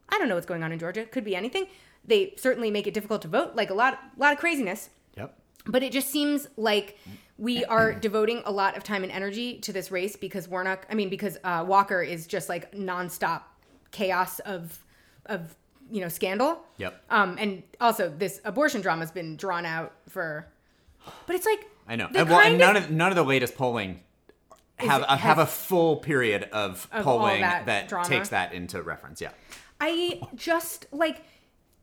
I don't know what's going on in Georgia. Could be anything. They certainly make it difficult to vote, like a lot, lot of craziness Yep. but it just seems like we are devoting a lot of time and energy to this race because Warnock, I mean, because uh, Walker is just like nonstop chaos of, of you know, scandal. Yep. Um, and also this abortion drama has been drawn out for, but it's like I know. And, well, and none of- of none of the latest polling have uh, have a full period of, Of polling that that, takes that into reference. Yeah. I just like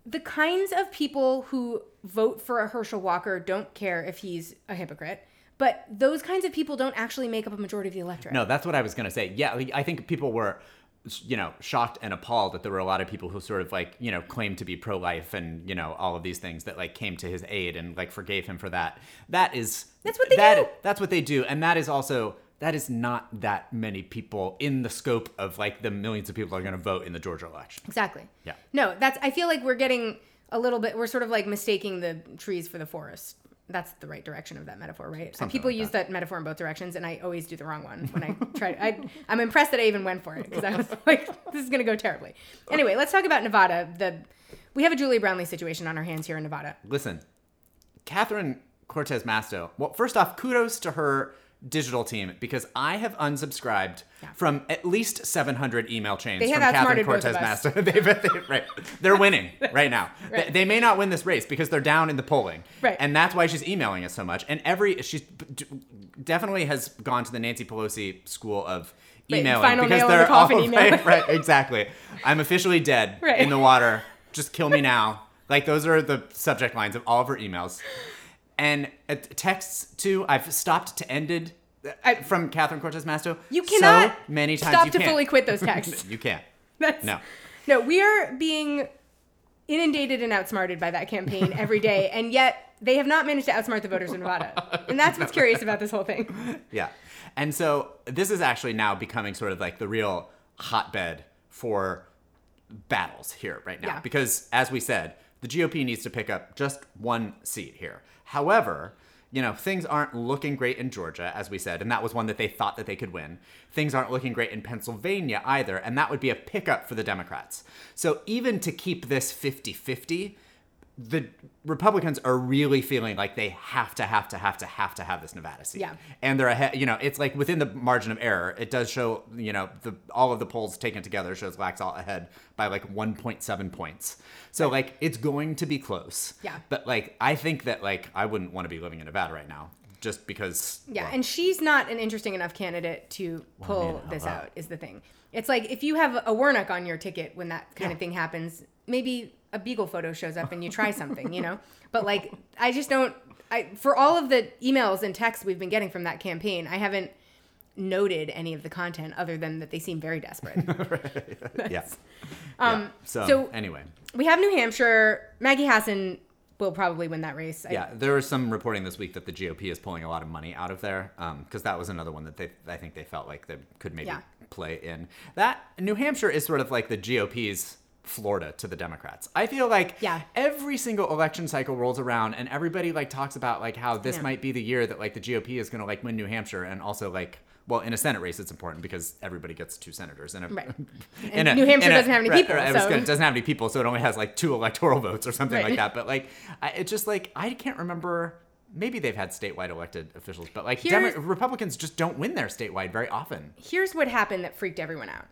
the kinds of people who vote for a Herschel Walker don't care if he's a hypocrite. But those kinds of people don't actually make up a majority of the electorate. No, that's what I was gonna say. Yeah, I think people were, you know, shocked and appalled that there were a lot of people who sort of like, you know, claimed to be pro-life and you know all of these things that like came to his aid and like forgave him for that. That is That's what they that- do. That's what they do, and that is also that is not that many people in the scope of like the millions of people that are going to vote in the Georgia election. Exactly. Yeah. No, that's. I feel like we're getting a little bit. We're sort of like mistaking the trees for the forest. That's the right direction of that metaphor, right? Something People like use that. metaphor in both directions, and I always do the wrong one when I try. I, I'm impressed that I even went for it because I was like, "This is gonna go terribly." Anyway, let's talk about Nevada. The we have a Julia Brownley situation on our hands here in Nevada. Listen, Catherine Cortez Masto. Well, first off, kudos to her digital team because I have unsubscribed from at least 700 email chains They from Catherine Cortez. Masto. They've, they, right, they're winning right now. Right. They, they may not win this race because they're down in the polling, Right. And that's why she's emailing us so much. And every she's d- definitely has gone to the Nancy Pelosi school of Right, emailing final because the they're coffin all email. right, right, exactly. I'm officially dead Right. in the water. Just kill me now. Like those are the subject lines of all of her emails. And uh, texts too. I've stopped to ended uh, from Catherine Cortez Masto. You cannot so many times. stop you to can't. fully quit those texts. you can't. That's, No. No, we are being inundated and outsmarted by that campaign every day, and yet they have not managed to outsmart the voters in Nevada. And that's what's curious about this whole thing. Yeah. And so this is actually now becoming sort of like the real hotbed for battles here right now. Yeah. Because as we said, the GOP needs to pick up just one seat here. However, you know, things aren't looking great in Georgia, as we said, and that was one that they thought that they could win. Things aren't looking great in Pennsylvania either, and that would be a pickup for the Democrats. So even to keep this 50 50, the Republicans are really feeling like they have to, have to, have to, have to have this Nevada seat. Yeah. And they're ahead, you know, it's like within the margin of error. It does show, you know, the all of the polls taken together shows Laxalt ahead by like 1.7 points. So like it's going to be close. Yeah. But like I think that like I wouldn't want to be living in Nevada right now just because Yeah, well, and she's not an interesting enough candidate to pull man, this out, is the thing. It's like if you have a Warnock on your ticket when that kind Yeah. of thing happens, maybe a Beagle photo shows up and you try something, you know? But like, I just don't, I, for all of the emails and texts we've been getting from that campaign, I haven't noted any of the content other than that they seem very desperate. yeah. Um, yeah. So, so- anyway, we have New Hampshire. Maggie Hassan will probably win that race. I- yeah, there was some reporting this week that the GOP is pulling a lot of money out of there because that was another one that they I think they felt like they could maybe Yeah. play in. That New Hampshire is sort of like the GOP's Florida to the Democrats. I feel like Yeah. every single election cycle rolls around and everybody like talks about like how this Yeah. might be the year that like the GOP is going to like win New Hampshire and also like well in a Senate race it's important because everybody gets two senators and a, Right. in And New Hampshire doesn't have any right, people, right, so- gonna- it doesn't have any people, so it only has like two electoral votes or something like that. But like, I, it's just like I can't remember maybe they've had statewide elected officials, but like Demo- Republicans just don't win their statewide very often. Here's what happened that freaked everyone out.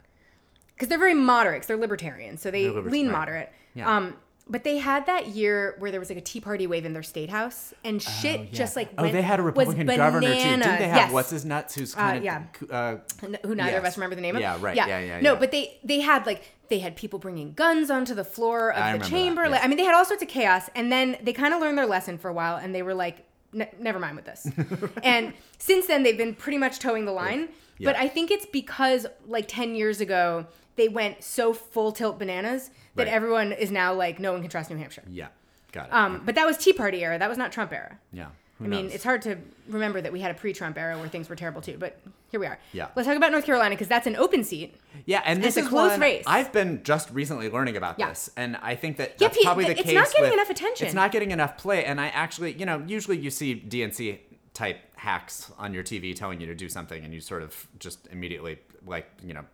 Because they're very moderate, they're libertarians, so they They're libert- lean right. moderate. Yeah. Um, but they had that year where there was like a Tea Party wave in their state house, and shit just like oh, went, they had a was Republican governor too. Didn't bananas. they have Yes. what's his nuts? Who's kind of yeah. uh, N- who neither of Yes. us remember the name of. Yeah, right. Yeah, yeah, No, yeah. but they they had like they had people bringing guns onto the floor of I the remember that, chamber. yeah. Like, I mean, they had all sorts of chaos, and then they kind of learned their lesson for a while, and they were like, "Ne- never mind with this. and since then, they've been pretty much towing the line. Yeah. But I think it's because like ten years ago they went so full tilt bananas that Right. everyone is now like, no one can trust New Hampshire. yeah, got it. Um, but that was Tea Party era. That was not Trump era. yeah. Who I mean, knows? it's hard to remember that we had a pre-Trump era where things were terrible too, but here we are. Yeah. Let's talk about North Carolina because that's an open seat. Yeah, and this it's a close race. I've been just recently learning about Yeah. this, and I think that Yeah, that's Pete, probably the it's case. not getting with- enough attention. It's not getting enough play, and I actually, you know, usually you see DNC type hacks on your TV telling you to do something, and you sort of just immediately like, you know.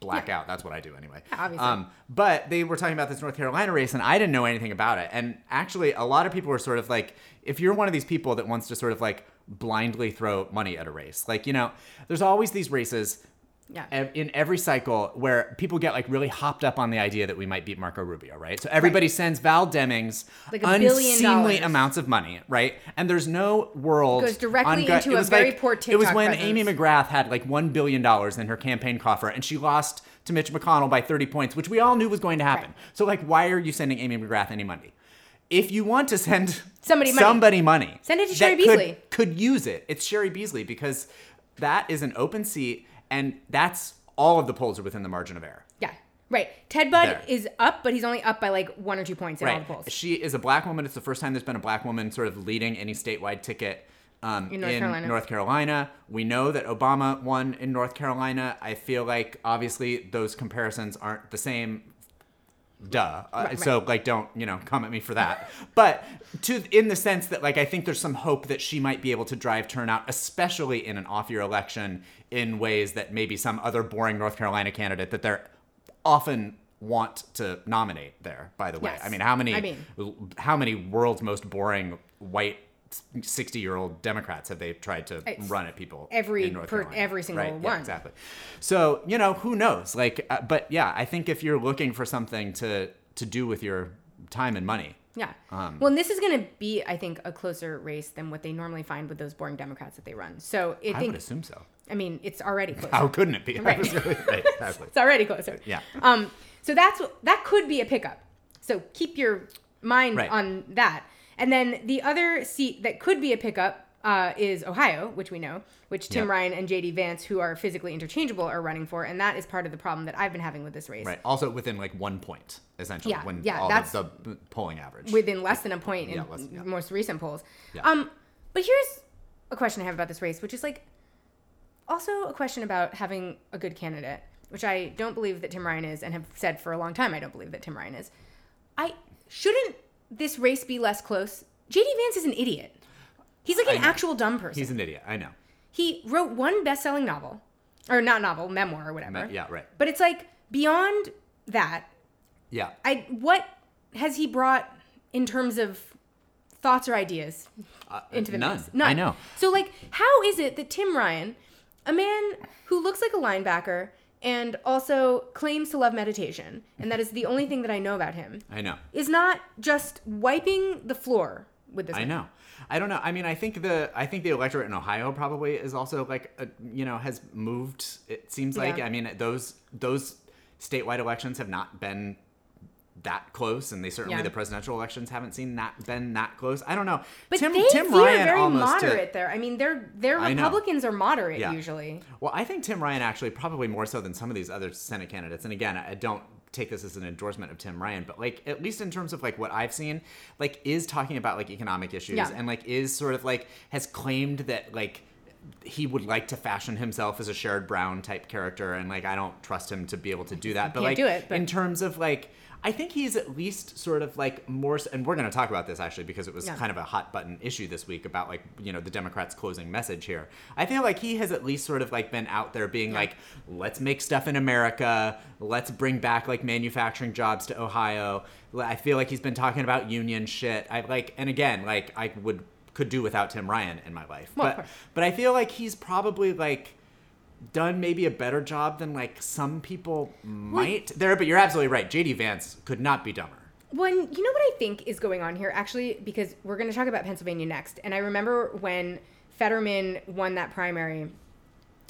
Black out. That's what I do anyway. Yeah, obviously. Um, but they were talking about this North Carolina race, and I didn't know anything about it. And actually, a lot of people were sort of like, if you're one of these people that wants to sort of like blindly throw money at a race, like you know, there's always these races Yeah. in every cycle where people get like really hopped up on the idea that we might beat Marco Rubio, right? So everybody sends Val Demings Like a unseemly amounts of money, right? And there's no world Goes directly on into a very like- poor It was when presence. Amy McGrath had like one billion dollars in her campaign coffer, and she lost to Mitch McConnell by 30 points, which we all knew was going to happen. Right. So like, why are you sending Amy McGrath any money? If you want to send Somebody money. somebody money, Send it to Cheri could- Beasley. could use it. It's Cheri Beasley because that is an open seat, and that's all of the polls are within the margin of error. Yeah. Right. Ted Budd There. is up, but he's only up by like one or two points in all the polls. She is a black woman. It's the first time there's been a black woman sort of leading any statewide ticket um, In North Carolina. North Carolina. We know that Obama won in North Carolina. I feel like obviously those comparisons aren't the same. Duh. Uh, right. So like, don't you know, come at me for that. but to in the sense that like, I think there's some hope that she might be able to drive turnout, especially in an off-year election, in ways that maybe some other boring North Carolina candidate that they're often want to nominate there. By the way, Yes. I mean, how many I mean- how many world's most boring white 60 year old Democrats have they tried to It's run at people? every per- every single Right, yeah, one. exactly. So you know who knows? Like, uh, but yeah, I think if you're looking for something to to do with your time and money, Yeah. Um, well, and this is going to be, I think, a closer race than what they normally find with those boring Democrats that they run. So I I think, would assume so. I mean, it's already closer. How couldn't it be? Right. right, exactly. It's already closer. Yeah. Um. So that's that could be a pickup. So keep your mind Right. on that. And then the other seat that could be a pickup uh, is Ohio, which we know, which Tim Yep. Ryan and J.D. Vance, who are physically interchangeable, are running for, and that is part of the problem that I've been having with this race. Right. Also within like one point, essentially, Yeah, when yeah, all that's- the, the polling average. within less than a point in Yeah, less- yeah. most recent polls. Yeah. Um, but here's a question I have about this race, which is like also a question about having a good candidate, which I don't believe that Tim Ryan is, and have said for a long time I don't believe that Tim Ryan is. I shouldn't this race be less close? JD Vance is an idiot. He's like an actual dumb person. He's an idiot. I know. he wrote one best-selling novel, or not novel, memoir or whatever. Yeah. Right. But it's like beyond that, Yeah. I what has he brought in terms of thoughts or ideas into the Uh, none. mix? I know. So like, how is it that Tim Ryan, a man who looks like a linebacker and also claims to love meditation, and that is the only thing that I know about him, I know. is not just wiping the floor with this? I man? know. I don't know. I mean, I think the I think the electorate in Ohio probably is also like a, you know has moved. It seems like Yeah. I mean those those statewide elections have not been that close, and they certainly Yeah. the presidential elections haven't seen that been that close. I don't know. But Tim they Tim Ryan very to- uh, moderate there. I mean, their their Republicans are moderate Yeah. usually. Well, I think Tim Ryan actually probably more so than some of these other Senate candidates. And again, I don't take this as an endorsement of Tim Ryan, but like at least in terms of like what I've seen, like is talking about like economic issues Yeah. and like is sort of like has claimed that like he would like to fashion himself as a Sherrod Brown type character and like I don't trust him to be able to do that. But Can't like do it, but- in terms of like I think he's at least sort of like more, and we're going to talk about this actually because it was Yeah. kind of a hot button issue this week about like you know the Democrats' closing message here. I feel like he has at least sort of like been out there being like, let's make stuff in America, let's bring back like manufacturing jobs to Ohio. I feel like he's been talking about union shit. I like, and again, like I would could do without Tim Ryan in my life. Well, but but I feel like he's probably like done maybe a better job than like some people might there. But you're absolutely right. JD Vance could not be dumber. When you know what I think is going on here, actually, because we're going to talk about Pennsylvania next, and I remember when Fetterman won that primary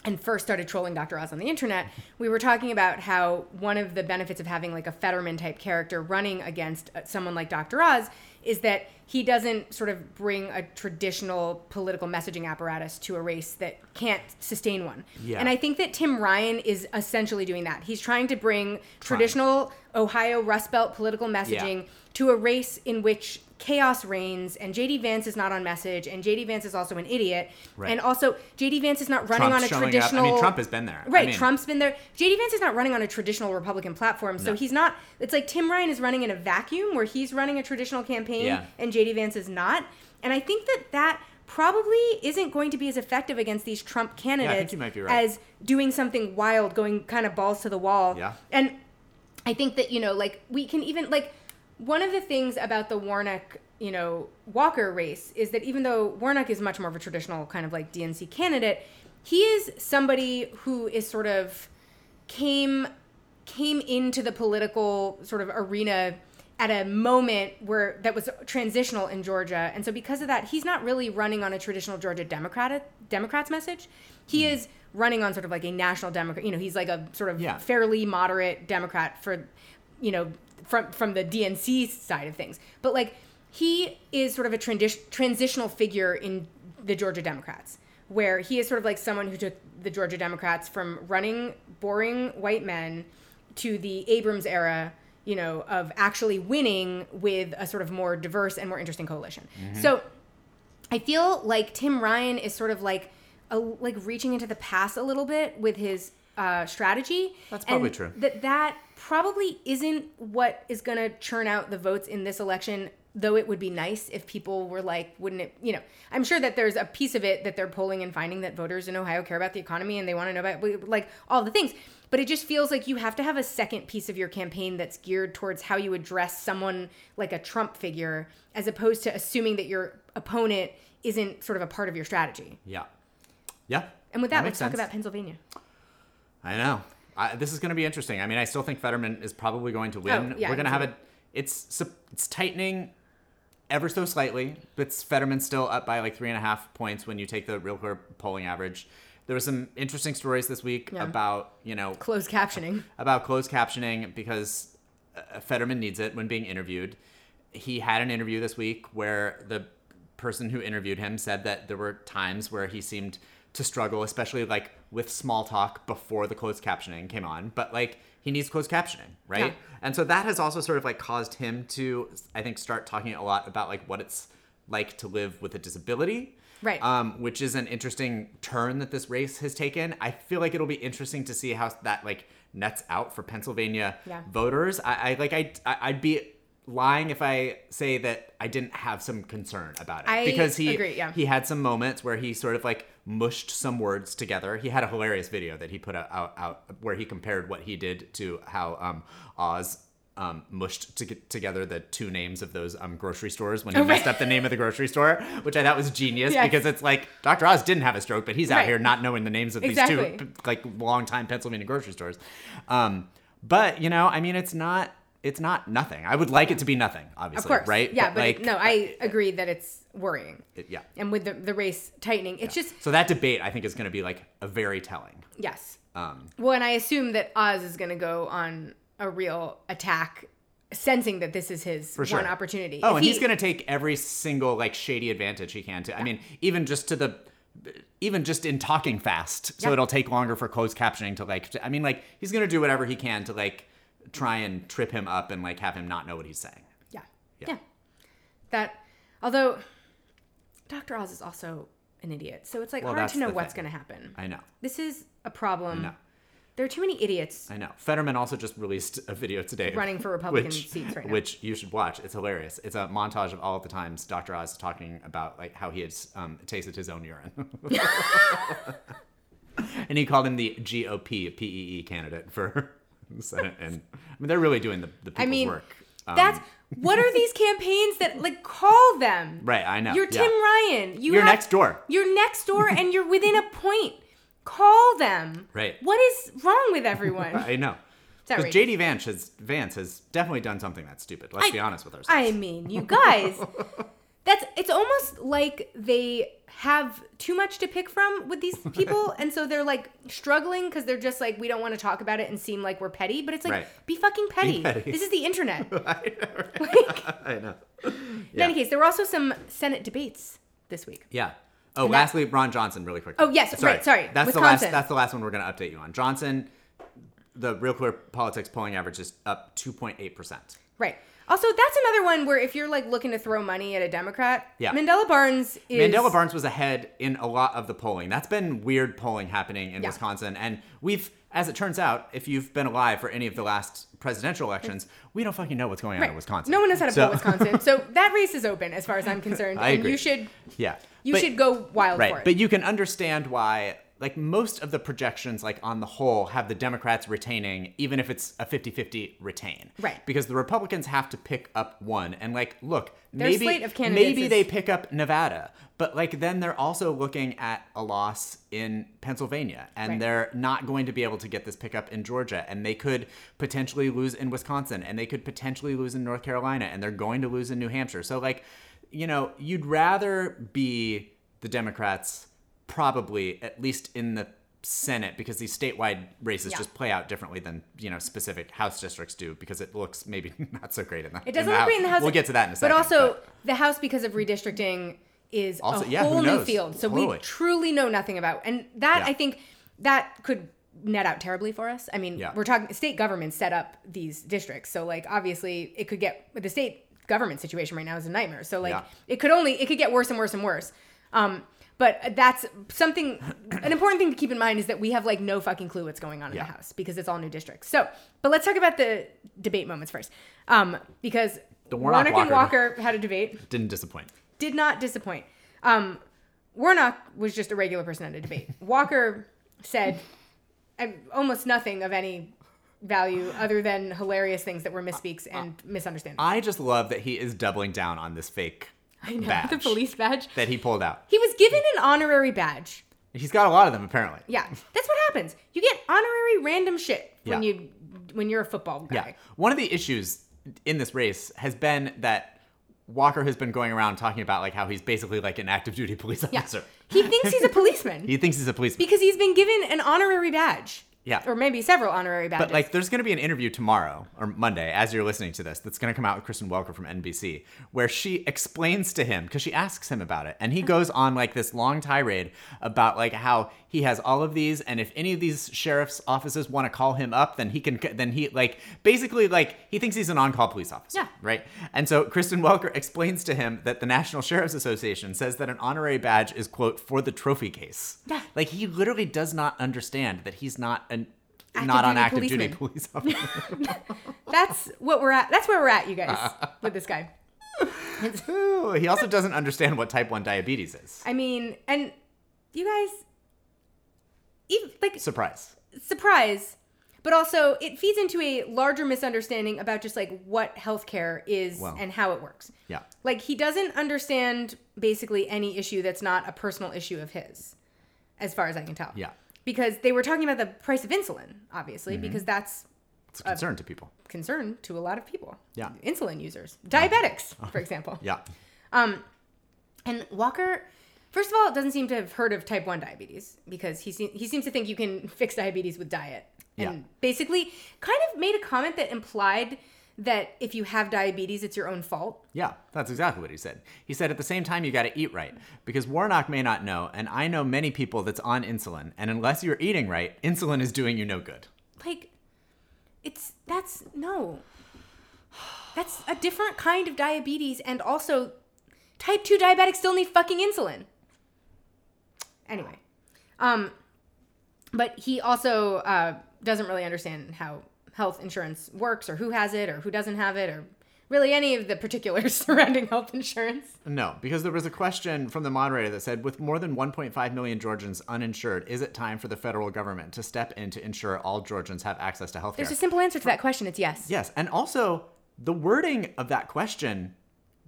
and first started trolling Dr. Oz on the internet, we were talking about how one of the benefits of having like a Fetterman type character running against uh, someone like Dr. Oz is that he doesn't sort of bring a traditional political messaging apparatus to a race that can't sustain one. Yeah. And I think that Tim Ryan is essentially doing that. He's trying to bring traditional Ohio Rust Belt political messaging Yeah. to a race in which chaos reigns and JD Vance is not on message and JD Vance is also an idiot. Right. And also JD Vance is not running Trump's on a showing up. traditional I mean, Trump has been there. I Right, mean- Trump's been there. JD Vance is not running on a traditional Republican platform, so No. he's not. It's like Tim Ryan is running in a vacuum where he's running a traditional campaign Yeah. and JD Vance is not. And I think that that probably isn't going to be as effective against these Trump candidates be right. as doing something wild, going kind of balls to the wall. Yeah. And I think that, you know, like we can even like one of the things about the Warnock, you know, Walker race is that even though Warnock is much more of a traditional kind of like DNC candidate, he is somebody who is sort of came came into the political sort of arena at a moment where that was transitional in Georgia. And so because of that, he's not really running on a traditional Georgia Democrat Democrats message. He hmm. is running on sort of like a national Democrat, you know, he's like a sort of Yeah. fairly moderate Democrat for you know, from from the DNC side of things. But like he is sort of a transi- transitional figure in the Georgia Democrats, where he is sort of like someone who took the Georgia Democrats from running boring white men to the Abrams era, you know, of actually winning with a sort of more diverse and more interesting coalition. Mm-hmm. So I feel like Tim Ryan is sort of like a, like reaching into the past a little bit with his uh, strategy. That's probably true. That that probably isn't what is going to churn out the votes in this election. Though it would be nice if people were like, wouldn't it? You know, I'm sure that there's a piece of it that they're polling and finding that voters in Ohio care about the economy and they want to know about like all the things. But it just feels like you have to have a second piece of your campaign that's geared towards how you address someone like a Trump figure, as opposed to assuming that your opponent isn't sort of a part of your strategy. Yeah. Yeah. And with that, let's makes talk about Pennsylvania. I know. I, this is going to be interesting. I mean, I still think Fetterman is probably going to win. Oh, yeah, We're going to have a. It's it's tightening ever so slightly, but Fetterman's still up by like three and a half points when you take the real clear polling average. There were some interesting stories this week Yeah. about you know Closed captioning. about closed captioning because uh, Fetterman needs it when being interviewed. He had an interview this week where the person who interviewed him said that there were times where he seemed to struggle, especially like with small talk before the closed captioning came on. But like he needs closed captioning, right? Yeah. And so that has also sort of like caused him to, I think, start talking a lot about like what it's like to live with a disability. Right. Um, which is an interesting turn that this race has taken. I feel like it'll be interesting to see how that like nets out for Pennsylvania Yeah. voters. I, I like I I'd be lying if I say that I didn't have some concern about it I because he agree, yeah. he had some moments where he sort of like mushed some words together. He had a hilarious video that he put out, out, out where he compared what he did to how um, Oz um, mushed to get together the two names of those um, grocery stores when he Oh, messed up the name of the grocery store, which I thought was genius Yes. because it's like Dr. Oz didn't have a stroke, but he's out Right. here not knowing the names of these two like longtime Pennsylvania grocery stores. Um, but you know, I mean, it's not it's not nothing. I would like it to be nothing, obviously, Of course. right? Yeah, but, like, it- no, I agree that it's worrying. it- yeah. And with the, the race tightening, it's just, So that debate, I think, is going to be like a very telling. yes. Um, Well, and I assume that Oz is going to go on a real attack, sensing that this is his sure. one opportunity. Oh, If and he- he's going to take every single like shady advantage he can to. I mean, even just to the, even just in talking fast, so Yeah. it'll take longer for closed captioning to like. I mean, like he's going to do whatever he can to like try and trip him up and like have him not know what he's saying. Yeah. Yeah. yeah. That, although Dr. Oz is also an idiot. So it's like Well, hard to know what's going to happen. I know. This is a problem. know. There are too many idiots. I know. Fetterman also just released a video today. Running for Republican which, seats right now. Which you should watch. It's hilarious. It's a montage of all of the times Dr. Oz is talking about like how he had um, tasted his own urine. and he called him the GOP PEE candidate for Senate. And I mean, they're really doing the, the people's mean, work. Um, That's what are these campaigns that like call them? Right, I know. You're yeah. Tim Ryan. You You're have- next door. You're next door, and you're within a point. Call them. Right. What is wrong with everyone? I know. Because. JD Vance has Vance has definitely done something that's stupid. Let's I- be honest with ourselves. I mean, you guys, that's it's almost like they have too much to pick from with these people, and so they're like struggling because they're just like we don't want to talk about it and seem like we're petty, but it's like Right. be fucking petty. petty. This is the internet. I know. In any case, there were also some Senate debates this week. Yeah. Oh, And lastly, Ron Johnson, really quick. Oh, yes, right, sorry, That's the last. That's the last one we're going to update you on. Johnson, the Real Clear Politics polling average is up 2.8 percent. Right. Also, that's another one where if you're like looking to throw money at a Democrat, Yeah. Mandela Barnes is Mandela Barnes was ahead in a lot of the polling. That's been weird polling happening in Yeah. Wisconsin, and we've, as it turns out, if you've been alive for any of the last presidential elections, we don't fucking know what's going on Right. in Wisconsin. No one knows how to So- poll Wisconsin, so that race is open as far as I'm concerned, I and agree. you should Yeah, you But- should go wild right for it. but you can understand why like most of the projections like on the whole have the democrats retaining even if it's a 50-50 retain Right. because the republicans have to pick up one and like look Their maybe slate of candidates maybe is- they pick up nevada but like then they're also looking at a loss in pennsylvania and Right. they're not going to be able to get this pickup in georgia and they could potentially lose in wisconsin and they could potentially lose in north carolina and they're going to lose in new hampshire so like you know you'd rather be the democrats probably at least in the senate because these statewide races Yeah. just play out differently than you know specific house districts do because it looks maybe not so great in the it doesn't look great in the House. we'll get to that in a second But also, the House, because of redistricting, is Also- a yeah, whole new field. So we truly know nothing about. And that, Yeah. I think, that could net out terribly for us. I mean, we're talking state governments set up these districts. So, like, obviously, it could get the state government situation right now is a nightmare. So, like, it could only, it could get worse and worse and worse. Um, but that's something, an important thing to keep in mind is that we have like no fucking clue what's going on in Yeah. the House because it's all new districts. So, but let's talk about the debate moments first. Um, because The Warnock Warnock and Walker- Walker had a debate, didn't disappoint did not disappoint. Um, Warnock was just a regular person at a debate. Walker said um, almost nothing of any value other than hilarious things that were misspeaks and misunderstandings. i just love that he is doubling down on this fake I know badge the police badge. that he pulled out He was given an honorary badge. he's got a lot of them apparently Yeah, that's what happens. You get honorary random shit when Yeah. you when you're a football guy. Yeah. One of the issues in this race has been that Walker has been going around talking about like how he's basically like an active duty police officer. Yeah. He thinks he's a policeman He thinks he's a policeman. because he's been given an honorary badge. Yeah. Or maybe several honorary badges. But like, there's going to be an interview tomorrow or Monday as you're listening to this that's going to come out with Kristen Welker from NBC, where she explains to him because she asks him about it, and he mm-hmm. goes on like this long tirade about like how he has all of these, and if any of these sheriff's offices want to call him up, then he can. Then he like basically like he thinks he's an on-call police officer. Yeah. Right. And so Kristen Welker explains to him that the National Sheriff's Association says that an honorary badge is quote for the trophy case. Yeah. Like he literally does not understand that he's not an Active not on active duty police officer. that's what we're at. That's where we're at, you guys, with this guy. Ooh, he also doesn't understand what type 1 diabetes is. I mean, and you guys, even, like Surprise. surprise, but also it feeds into a larger misunderstanding about just like what healthcare is and how it works. Yeah. Like he doesn't understand basically any issue that's not a personal issue of his, as far as I can tell. Yeah. Because they were talking about the price of insulin, obviously, Mm-hmm. because that's It's a concern to people. concern to a lot of people. Yeah. Insulin users, diabetics, for example. Yeah. Um, and Walker, first of all, it doesn't seem to have heard of type 1 diabetes because he, se- he seems to think you can fix diabetes with diet. And Yeah. basically kind of made a comment that implied that if you have diabetes, it's your own fault. Yeah, that's exactly what he said. He said at the same time you got to eat right because Warnock may not know and I know many people that's on insulin and unless you're eating right, insulin is doing you no good. Like, it's, that's, no. That's a different kind of diabetes. And also, type 2 diabetics still need fucking insulin. Anyway. Um, but he also uh, doesn't really understand how health insurance works or who has it or who doesn't have it or really any of the particulars surrounding health insurance. No, because there was a question from the moderator that said with more than 1.5 million Georgians uninsured, is it time for the federal government to step in to ensure all Georgians have access to health care? There's a simple answer to that question. It's yes. Yes, and also the wording of that question,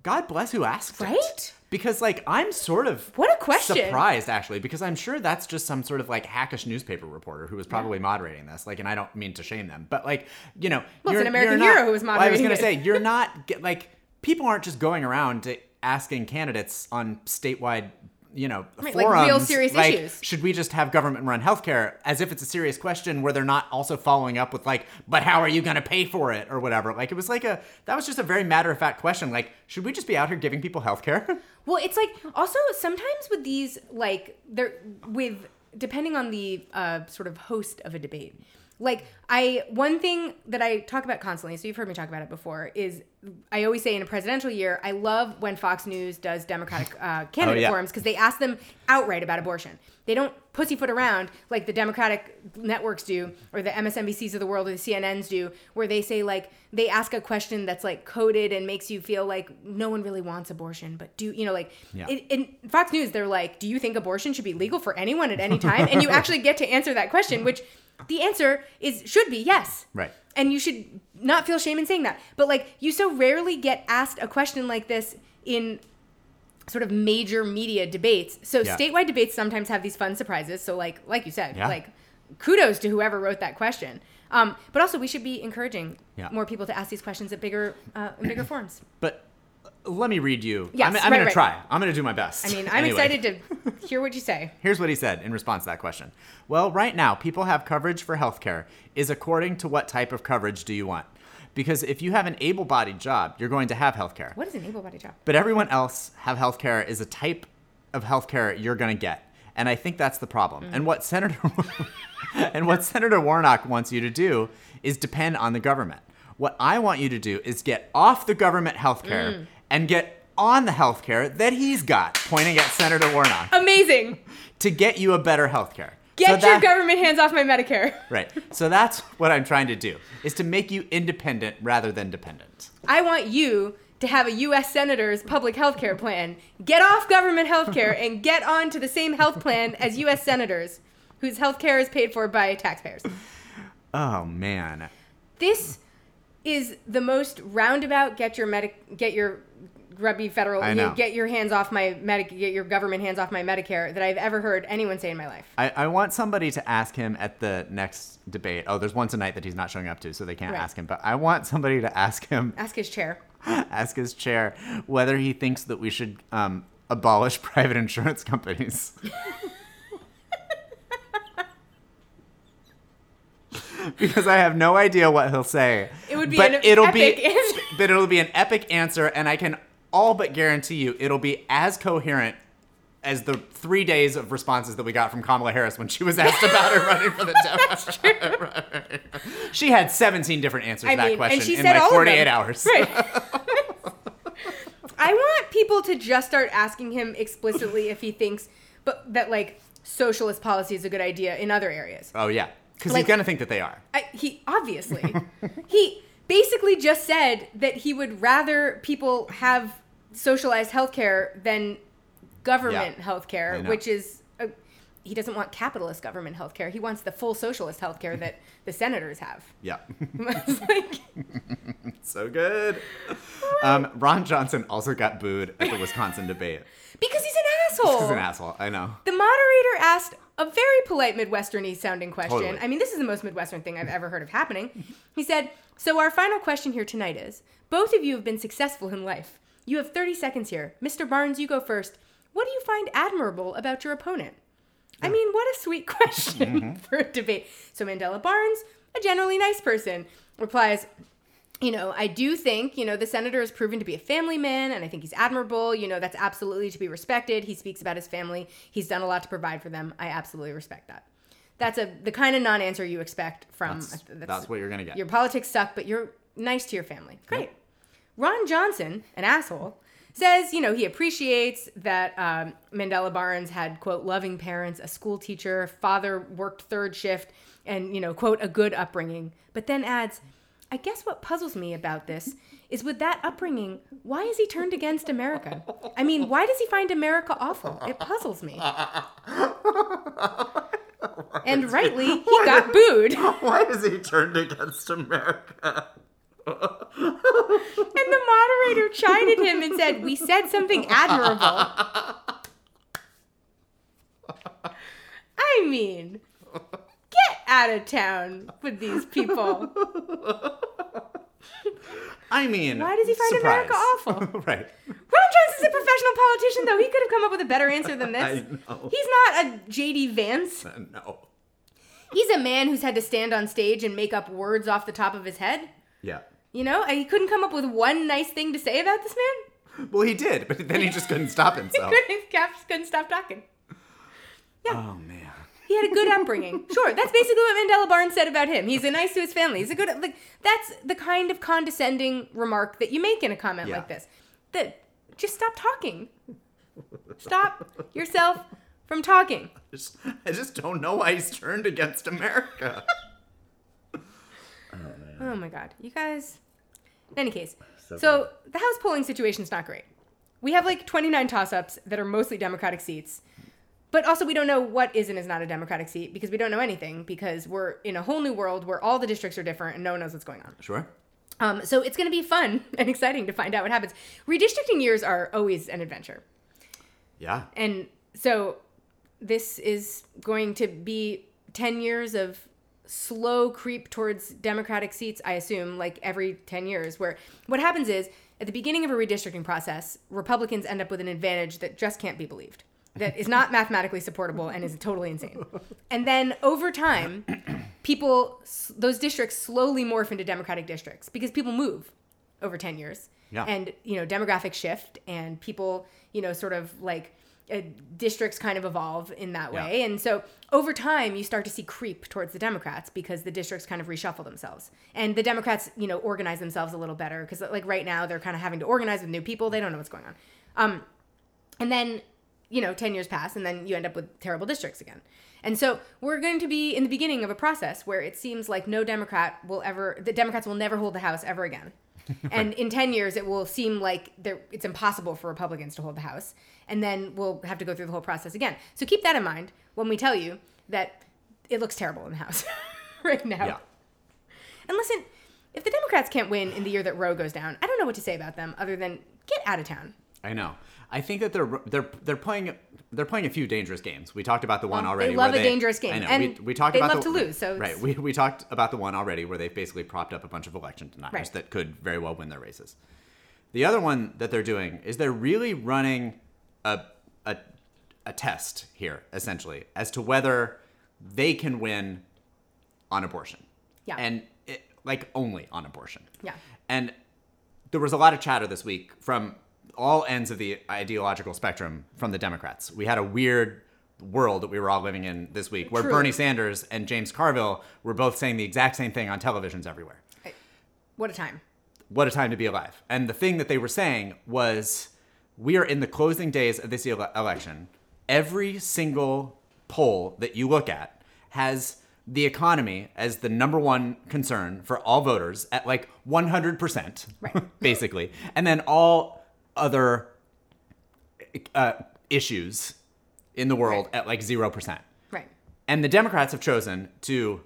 God bless who asked it. Right? Because like I'm sort of What a question. surprised actually because I'm sure that's just some sort of like hackish newspaper reporter who was probably moderating this like and I don't mean to shame them but like you know Well, you're- an American you're not- hero who was well, I was gonna it. say you're not like people aren't just going around to asking candidates on statewide you know Right, like forums real serious like, issues. should we just have government run healthcare as if it's a serious question where they're not also following up with like but how are you going to pay for it or whatever like it was like a that was just a very matter of fact question like should we just be out here giving people healthcare Well, it's like also sometimes with these like they're with depending on the uh, sort of host of a debate. Like I one thing that I talk about constantly, so you've heard me talk about it before, is I always say in a presidential year, I love when Fox News does Democratic uh, candidate yeah. forums because they ask them outright about abortion. They don't pussyfoot around like the Democratic networks do, or the MSNBCs of the world, or the CNNs do, where they say like they ask a question that's like coded and makes you feel like no one really wants abortion, but do you know like Yeah. in Fox News they're like, do you think abortion should be legal for anyone at any time? And you actually get to answer that question, which the answer is should be yes. Right. And you should not feel shame in saying that. But like you so rarely get asked a question like this in sort of major media debates. So Yeah. statewide debates sometimes have these fun surprises. So like like you said, Yeah. like kudos to whoever wrote that question. Um, but also we should be encouraging Yeah. more people to ask these questions at bigger uh, in bigger forums. But let me read you. Yes, I'm, I'm right, going right. to try. I'm going to do my best. I mean, I'm Anyway, excited to hear what you say. Here's what he said in response to that question. Well, right now, people have coverage for healthcare is according to what type of coverage do you want? Because if you have an able bodied job, you're going to have healthcare. What is an able-bodied job? But everyone else have healthcare is a type of healthcare you're going to get. And I think that's the problem. Mm. And what Senator and what Senator Warnock wants you to do is depend on the government. What I want you to do is get off the government healthcare Mm. And get on the healthcare that he's got, pointing at Senator Warnock, Amazing. to get you a better healthcare. Get So your that- government hands off my Medicare. Right. So that's what I'm trying to do, is to make you independent rather than dependent. I want you to have a U.S. senator's public health care plan. Get off government health care and get on to the same health plan as U.S. senators whose health care is paid for by taxpayers. Oh man. This is the most roundabout get your medic get your grubby federal get your hands off my medic get your government hands off my Medicare that I've ever heard anyone say in my life. I, I want somebody to ask him at the next debate. Oh, there's one tonight that he's not showing up to, so they can't Right. ask him. But I want somebody to ask him, Ask his chair. ask his chair, whether he thinks that we should um, abolish private insurance companies. because I have no idea what he'll say. It would be but an it'll epic be, answer. But it'll be an epic answer, and I can all but guarantee you it'll be as coherent as the three days of responses that we got from Kamala Harris when she was asked about her running for the Democrat. she had 17 different answers I to that mean, question in like 48 them. hours. Right. I want people to just start asking him explicitly if he thinks, but that like socialist policy is a good idea in other areas. Oh yeah, because Like- he's gonna think that they are. I, he obviously he basically just said that he would rather people have socialized healthcare than government Yeah, healthcare, which is a, he doesn't want capitalist government healthcare. He wants the full socialist healthcare that the senators have. Yeah, like, so good. Um, Ron Johnson also got booed at the Wisconsin debate. because he's an asshole. He's an asshole. I know. The moderator asked a very polite Midwesterny sounding question. Totally. I mean, this is the most Midwestern thing I've ever heard of happening. He said, So, our final question here tonight is both of you have been successful in life. You have 30 seconds here. Mr. Barnes, you go first. What do you find admirable about your opponent? I mean, what a sweet question mm-hmm. for a debate. So, Mandela Barnes, a generally nice person, replies, you know, I do think, you know, the senator has proven to be a family man, and I think he's admirable. You know, that's absolutely to be respected. He speaks about his family. He's done a lot to provide for them. I absolutely respect that. That's a the kind of non-answer you expect from. That's, that's what you're gonna get. Your politics suck, but you're nice to your family. Great. Ron Johnson, an asshole, says, you know, he appreciates that um, Mandela Barnes had, quote, loving parents, a school teacher, father worked third shift, and, you know, quote, a good upbringing. But then adds, I guess what puzzles me about this is with that upbringing, why is he turned against America? I mean, why does he find America awful? It puzzles me. And rightly, he got booed. Why is he turned against America? and the moderator chided him and said, We said something admirable. I mean, out of town with these people. I mean, Why does he find surprise. America awful? right. Ron Jones is a professional politician, though. He could have come up with a better answer than this. I know. He's not a JD Vance. Uh, no. He's a man who's had to stand on stage and make up words off the top of his head. Yeah. You know, he couldn't come up with one nice thing to say about this man. Well, he did, but then he just couldn't stop He himself. couldn't, couldn't stop talking. Yeah. oh man. He had a good upbringing. Sure, that's basically what Mandela Barnes said about him. He's a nice to his family. He's a good like that's the kind of condescending remark that you make in a comment Yeah. like this. That just stop talking. Stop yourself from talking. Just- I just don't know why he's turned against America. Oh, oh my god, you guys. In any case, So so, the House polling situation's not great. We have like 29 toss-ups that are mostly Democratic seats, but also we don't know what is and is not a Democratic seat because we don't know anything because we're in a whole new world where all the districts are different and no one knows what's going on. Sure. Um, so it's going to be fun and exciting to find out what happens. Redistricting years are always an adventure, Yeah. and so this is going to be 10 years of slow creep towards democratic seats i assume like every 10 years where what happens is at the beginning of a redistricting process republicans end up with an advantage that just can't be believed that is not mathematically supportable and is totally insane. And then over time people those districts slowly morph into democratic districts because people move over 10 years. Yeah. and you know demographic shift and people you know sort of like uh, districts kind of evolve in that Yeah. way. And so over time you start to see creep towards the democrats because the districts kind of reshuffle themselves. And the democrats you know organize themselves a little better because like right now they're kind of having to organize with new people. They don't know what's going on. Um, and then you know 10 years pass and then you end up with terrible districts again. And so we're going to be in the beginning of a process where it seems like no democrat will ever the democrats will never hold the house ever again. And in 10 years it will seem like it's impossible for republicans to hold the house and then we'll have to go through the whole process again. So keep that in mind when we tell you that it looks terrible in the house right now. Yeah. and listen if the democrats can't win in the year that roe goes down i don't know what to say about them other than get out of town. I know. I think that they're they're they're playing they're playing a few dangerous games. We talked about the one Well, already. they love a dangerous game, I know. and we, we talked they about love the, to lose, so right. it's- We, we talked about the one already where they've basically propped up a bunch of election deniers Right. that could very well win their races. The other one that they're doing is they're really running a a, a test here essentially as to whether they can win on abortion. Yeah. And it, like only on abortion. Yeah. And there was a lot of chatter this week from all ends of the ideological spectrum from the Democrats. We had a weird world that we were all living in this week where Truly. Bernie Sanders and James Carville were both saying the exact same thing on televisions everywhere. what a time What a time to be alive. And the thing that they were saying was we are in the closing days of this ele- election. Every single poll that you look at has the economy as the number one concern for all voters at like 100%, Right. basically. And then all other uh, issues in the world at like 0%. right. And the Democrats have chosen to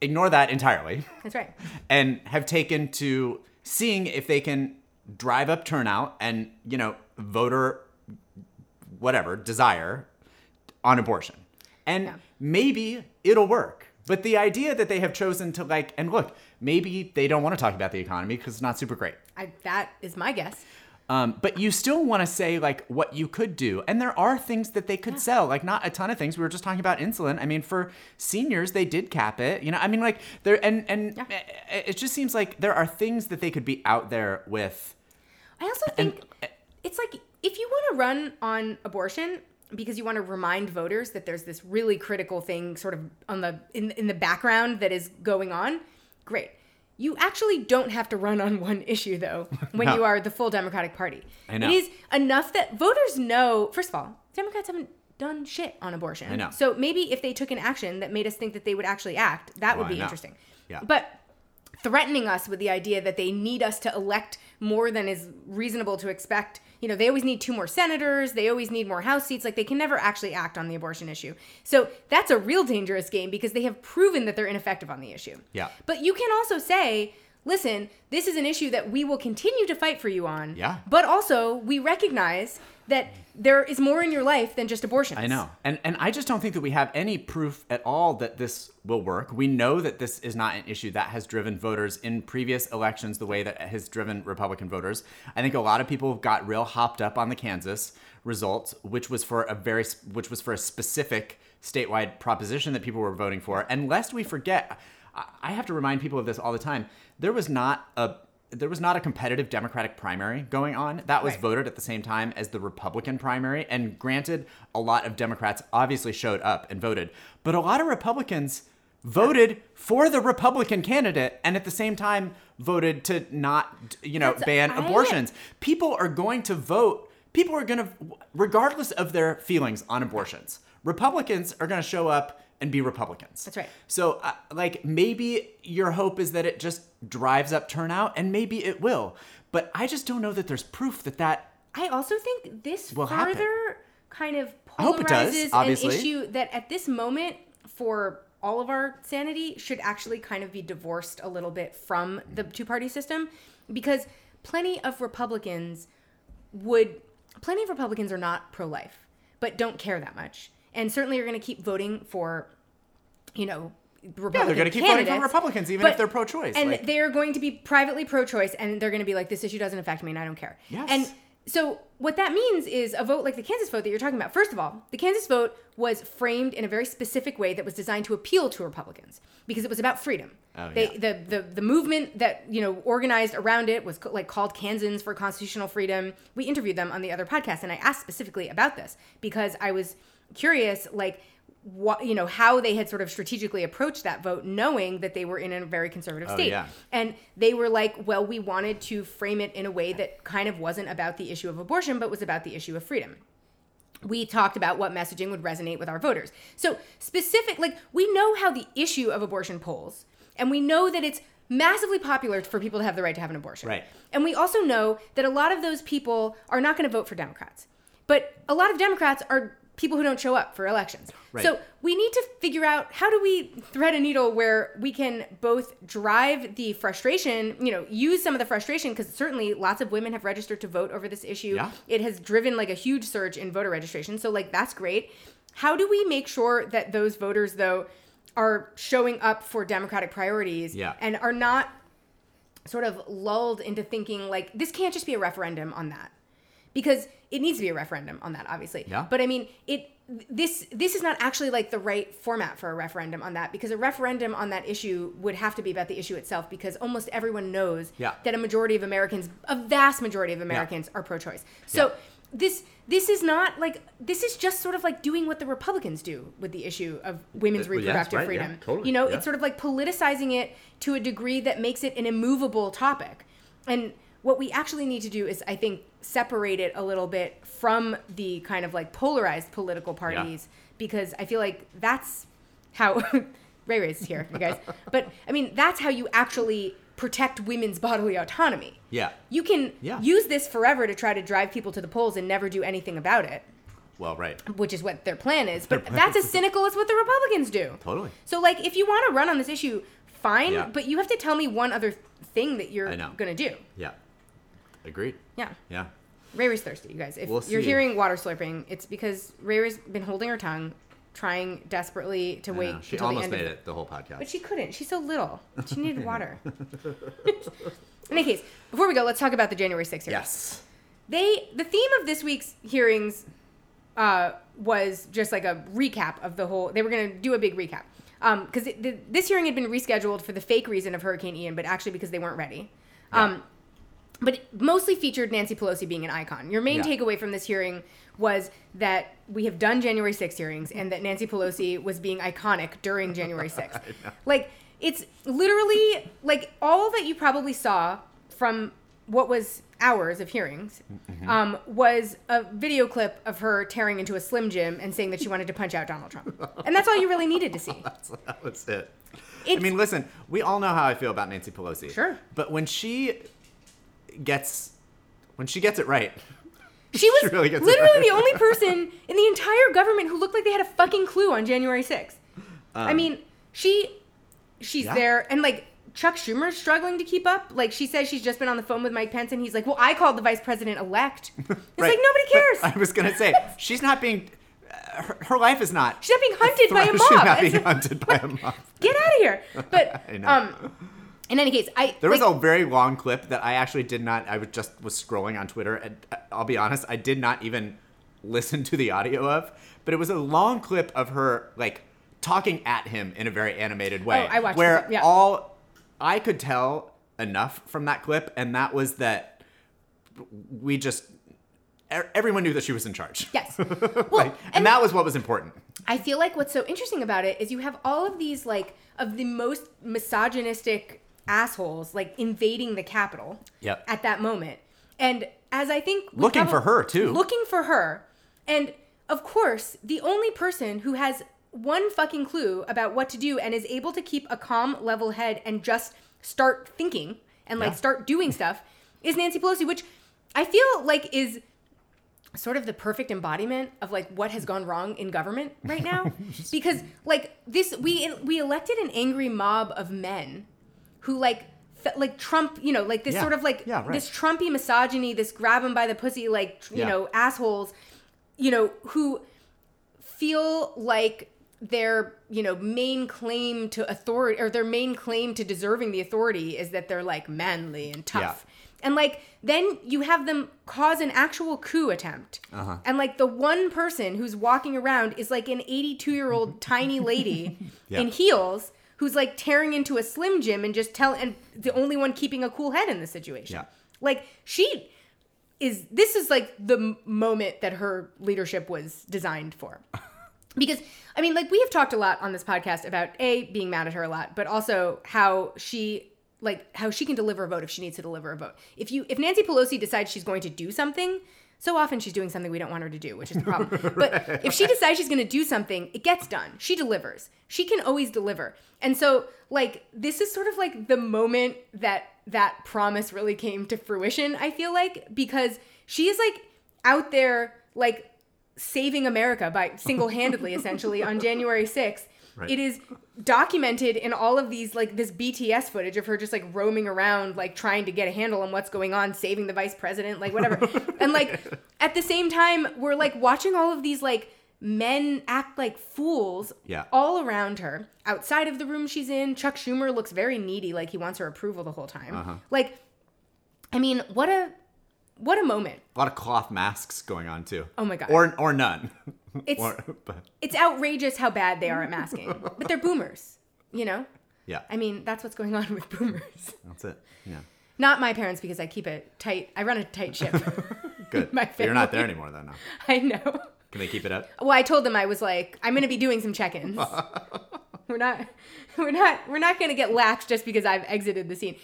ignore that entirely. That's right. And have taken to seeing if they can drive up turnout and you know voter whatever desire on abortion. And Yeah. maybe it'll work. But the idea that they have chosen to like and look maybe they don't want to talk about the economy because it's not super great. I, that is my guess um, but you still want to say like what you could do, and there are things that they could sell, like not a ton of things. We were just talking about insulin. I mean, for seniors, they did cap it. You know, I mean, like there and and Yeah. it it just seems like there are things that they could be out there with. I also think it's like if you want to run on abortion because you want to remind voters that there's this really critical thing sort of on the in in the background that is going on, great. You actually don't have to run on one issue though when No. you are the full Democratic Party. I know. It is enough that voters know, first of all, Democrats haven't done shit on abortion. I know. So maybe if they took an action that made us think that they would actually act, that Well, would be interesting. Yeah. But threatening us with the idea that they need us to elect more than is reasonable to expect. You know, they always need two more senators, they always need more House seats. Like, they can never actually act on the abortion issue. So, that's a real dangerous game because they have proven that they're ineffective on the issue. Yeah. But you can also say, listen, this is an issue that we will continue to fight for you on. Yeah. But also, we recognize that there is more in your life than just abortion. I know. And and I just don't think that we have any proof at all that this will work. We know that this is not an issue that has driven voters in previous elections the way that has driven Republican voters. I think a lot of people got real hopped up on the Kansas results, which was for a very which was for a specific statewide proposition that people were voting for. And lest we forget, I have to remind people of this all the time. There was not a there was not a competitive Democratic primary going on. That was Right. voted at the same time as the Republican primary. And granted, a lot of Democrats obviously showed up and voted, but a lot of Republicans voted for the Republican candidate and at the same time voted to not, you know, That's- ban I- abortions. People are going to vote. People are going to, regardless of their feelings on abortions, Republicans are going to show up and be Republicans. That's right. So, uh, like, maybe your hope is that it just drives up turnout, and maybe it will. But I just don't know that there's proof that that. I also think this Will happen. further kind of it does, polarizes an issue that at this moment for all of our sanity should actually kind of be divorced a little bit from the two party system because plenty of Republicans would plenty of Republicans are not pro life but don't care that much and certainly are going to keep voting for you know Republican Yeah, they're going to keep voting for Republicans, even but- if they're pro-choice. and like, they are going to be privately pro-choice and they're going to be like this issue doesn't affect me and i don't care Yes. and so what that means is a vote like the kansas vote that you're talking about first of all the kansas vote was framed in a very specific way that was designed to appeal to republicans because it was about freedom Oh, they, yeah. the, the the movement that you know organized around it was co- like called Kansans for constitutional freedom. We interviewed them on the other podcast, and I asked specifically about this because I was curious, like what you know how they had sort of strategically approached that vote, knowing that they were in a very conservative Oh, state. yeah. And they were like, well, we wanted to frame it in a way that kind of wasn't about the issue of abortion, but was about the issue of freedom we talked about what messaging would resonate with our voters. So, specific, like, we know how the issue of abortion polls, and we know that it's massively popular for people to have the right to have an abortion. Right. And we also know that a lot of those people are not going to vote for Democrats. But a lot of Democrats are people who don't show up for elections. Right. So we need to figure out how do we thread a needle where we can both drive the frustration, you know, use some of the frustration because certainly lots of women have registered to vote over this issue. Yeah. It has driven like a huge surge in voter registration. So like that's great. How do we make sure that those voters though are showing up for democratic priorities Yeah. and are not sort of lulled into thinking like this can't just be a referendum on that because it needs to be a referendum on that obviously Yeah. but i mean it this this is not actually like the right format for a referendum on that because a referendum on that issue would have to be about the issue itself because almost everyone knows Yeah. that a majority of americans a vast majority of americans are pro-choice so Yeah. this this is not like this is just sort of like doing what the republicans do with the issue of women's Uh, yes, reproductive right, yeah, freedom totally, you know yeah. it's sort of like politicizing it to a degree that makes it an immovable topic. And what we actually need to do is, I think, separate it a little bit from the kind of like polarized political parties because I feel like that's how Ray Ray's here, you guys. But I mean, that's how you actually protect women's bodily autonomy. Yeah. You can Yeah. use this forever to try to drive people to the polls and never do anything about it well, right. which is what their plan is. But that's as cynical as what the Republicans do. Totally. So, like, if you want to run on this issue, fine. Yeah. But you have to tell me one other thing that you're gonna do. Yeah. Agreed. Yeah. Yeah. Ray Ray's thirsty, you guys. If We'll you're see. hearing water slurping, it's because Ray Ray's been holding her tongue, trying desperately to I wait know. She until the almost end made of it the whole podcast. But she couldn't. She's so little. She needed water. In any case, before we go, let's talk about the January 6th hearings. yes. They the theme of this week's hearings uh, was just like a recap of the whole. They were going to do a big recap because this hearing had been rescheduled for the fake reason of Hurricane Ian, but actually because they weren't ready. Um, but it mostly featured Nancy Pelosi being an icon. Your main Yeah. takeaway from this hearing was that we have done January 6th hearings and that Nancy Pelosi was being iconic during January 6th. like it's literally like all that you probably saw from what was hours of hearings um, was a video clip of her tearing into a Slim Jim and saying that she wanted to punch out Donald Trump. And that's all you really needed to see. That's, that was it. I mean, listen, we all know how I feel about Nancy Pelosi. Sure. But when she gets when she gets it right, She was She really literally right. the only person in the entire government who looked like they had a fucking clue on January 6th. I Um, mean, she she's yeah. there and like Chuck Schumer's struggling to keep up. Like she says she's just been on the phone with Mike Pence and he's like, "Well, I called the vice president elect." It's Right. like nobody But cares. I was gonna say she's not being. uh, Her, her life is not. She's not being hunted by a mob. She's not being hunted by a mob. Get out of here. But I know. um in any case, I There was like, a very long clip that I actually did not. I was just was scrolling on Twitter, and uh, I'll be honest, I did not even listen to the audio of. But it was a long clip of her like talking at him in a very animated way. Oh, I watched where it, yeah. all I could tell enough from that clip, and that was that we just everyone knew that she was in charge. Yes. Well, Like, and, and that was what was important. I feel like what's so interesting about it is you have all of these like of the most misogynistic assholes like invading the Capitol Yep. at that moment. And as I think Looking for her, too. Looking for her. And of course, the only person who has one fucking clue about what to do and is able to keep a calm, level head and just start thinking and like Yeah. start doing stuff is Nancy Pelosi, which I feel like is sort of the perfect embodiment of like what has gone wrong in government right now because like this we we elected an angry mob of men who like like Trump, you know, like this Yeah. sort of like Yeah, right. this Trumpy misogyny, this grab him by the pussy, like you Yeah. know, assholes, you know, who feel like their you know main claim to authority or their main claim to deserving the authority is that they're like manly and tough and like then you have them cause an actual coup attempt Uh-huh. and like the one person who's walking around is like an 82 year old tiny lady in heels who's like tearing into a slim jim and just tell and the only one keeping a cool head in the situation. Yeah. like she is this is like the moment that her leadership was designed for. Because i mean like we have talked a lot on this podcast about a being mad at her a lot but also how she like how she can deliver a vote if she needs to deliver a vote. If you if nancy pelosi decides she's going to do something so often she's doing something we don't want her to do which is the problem. But if she decides she's going to do something it gets done. She delivers. She can always deliver. And so like this is sort of like the moment that that promise really came to fruition i feel like because she is like out there like saving America by single-handedly essentially on January 6th. Right. It is documented in all of these like this BTS footage of her just like roaming around like trying to get a handle on what's going on, saving the vice president, like whatever. and like at the same time we're like watching all of these like men act like fools Yeah. all around her outside of the room she's in. Chuck Schumer looks very needy like he wants her approval the whole time. Uh-huh. Like I mean, what a what a moment. A lot of cloth masks going on too. Oh my God. Or or none. It's or, but, it's outrageous how bad they are at masking. but they're boomers, you know? yeah. I mean, that's what's going on with boomers. That's it. Yeah. Not my parents because I keep it tight. I run a tight ship. Good. My But you're not there anymore though. No. I know. Can they keep it up? Well, I told them I was like, I'm going to be doing some check-ins. we're not we're not we're not going to get lax just because I've exited the scene.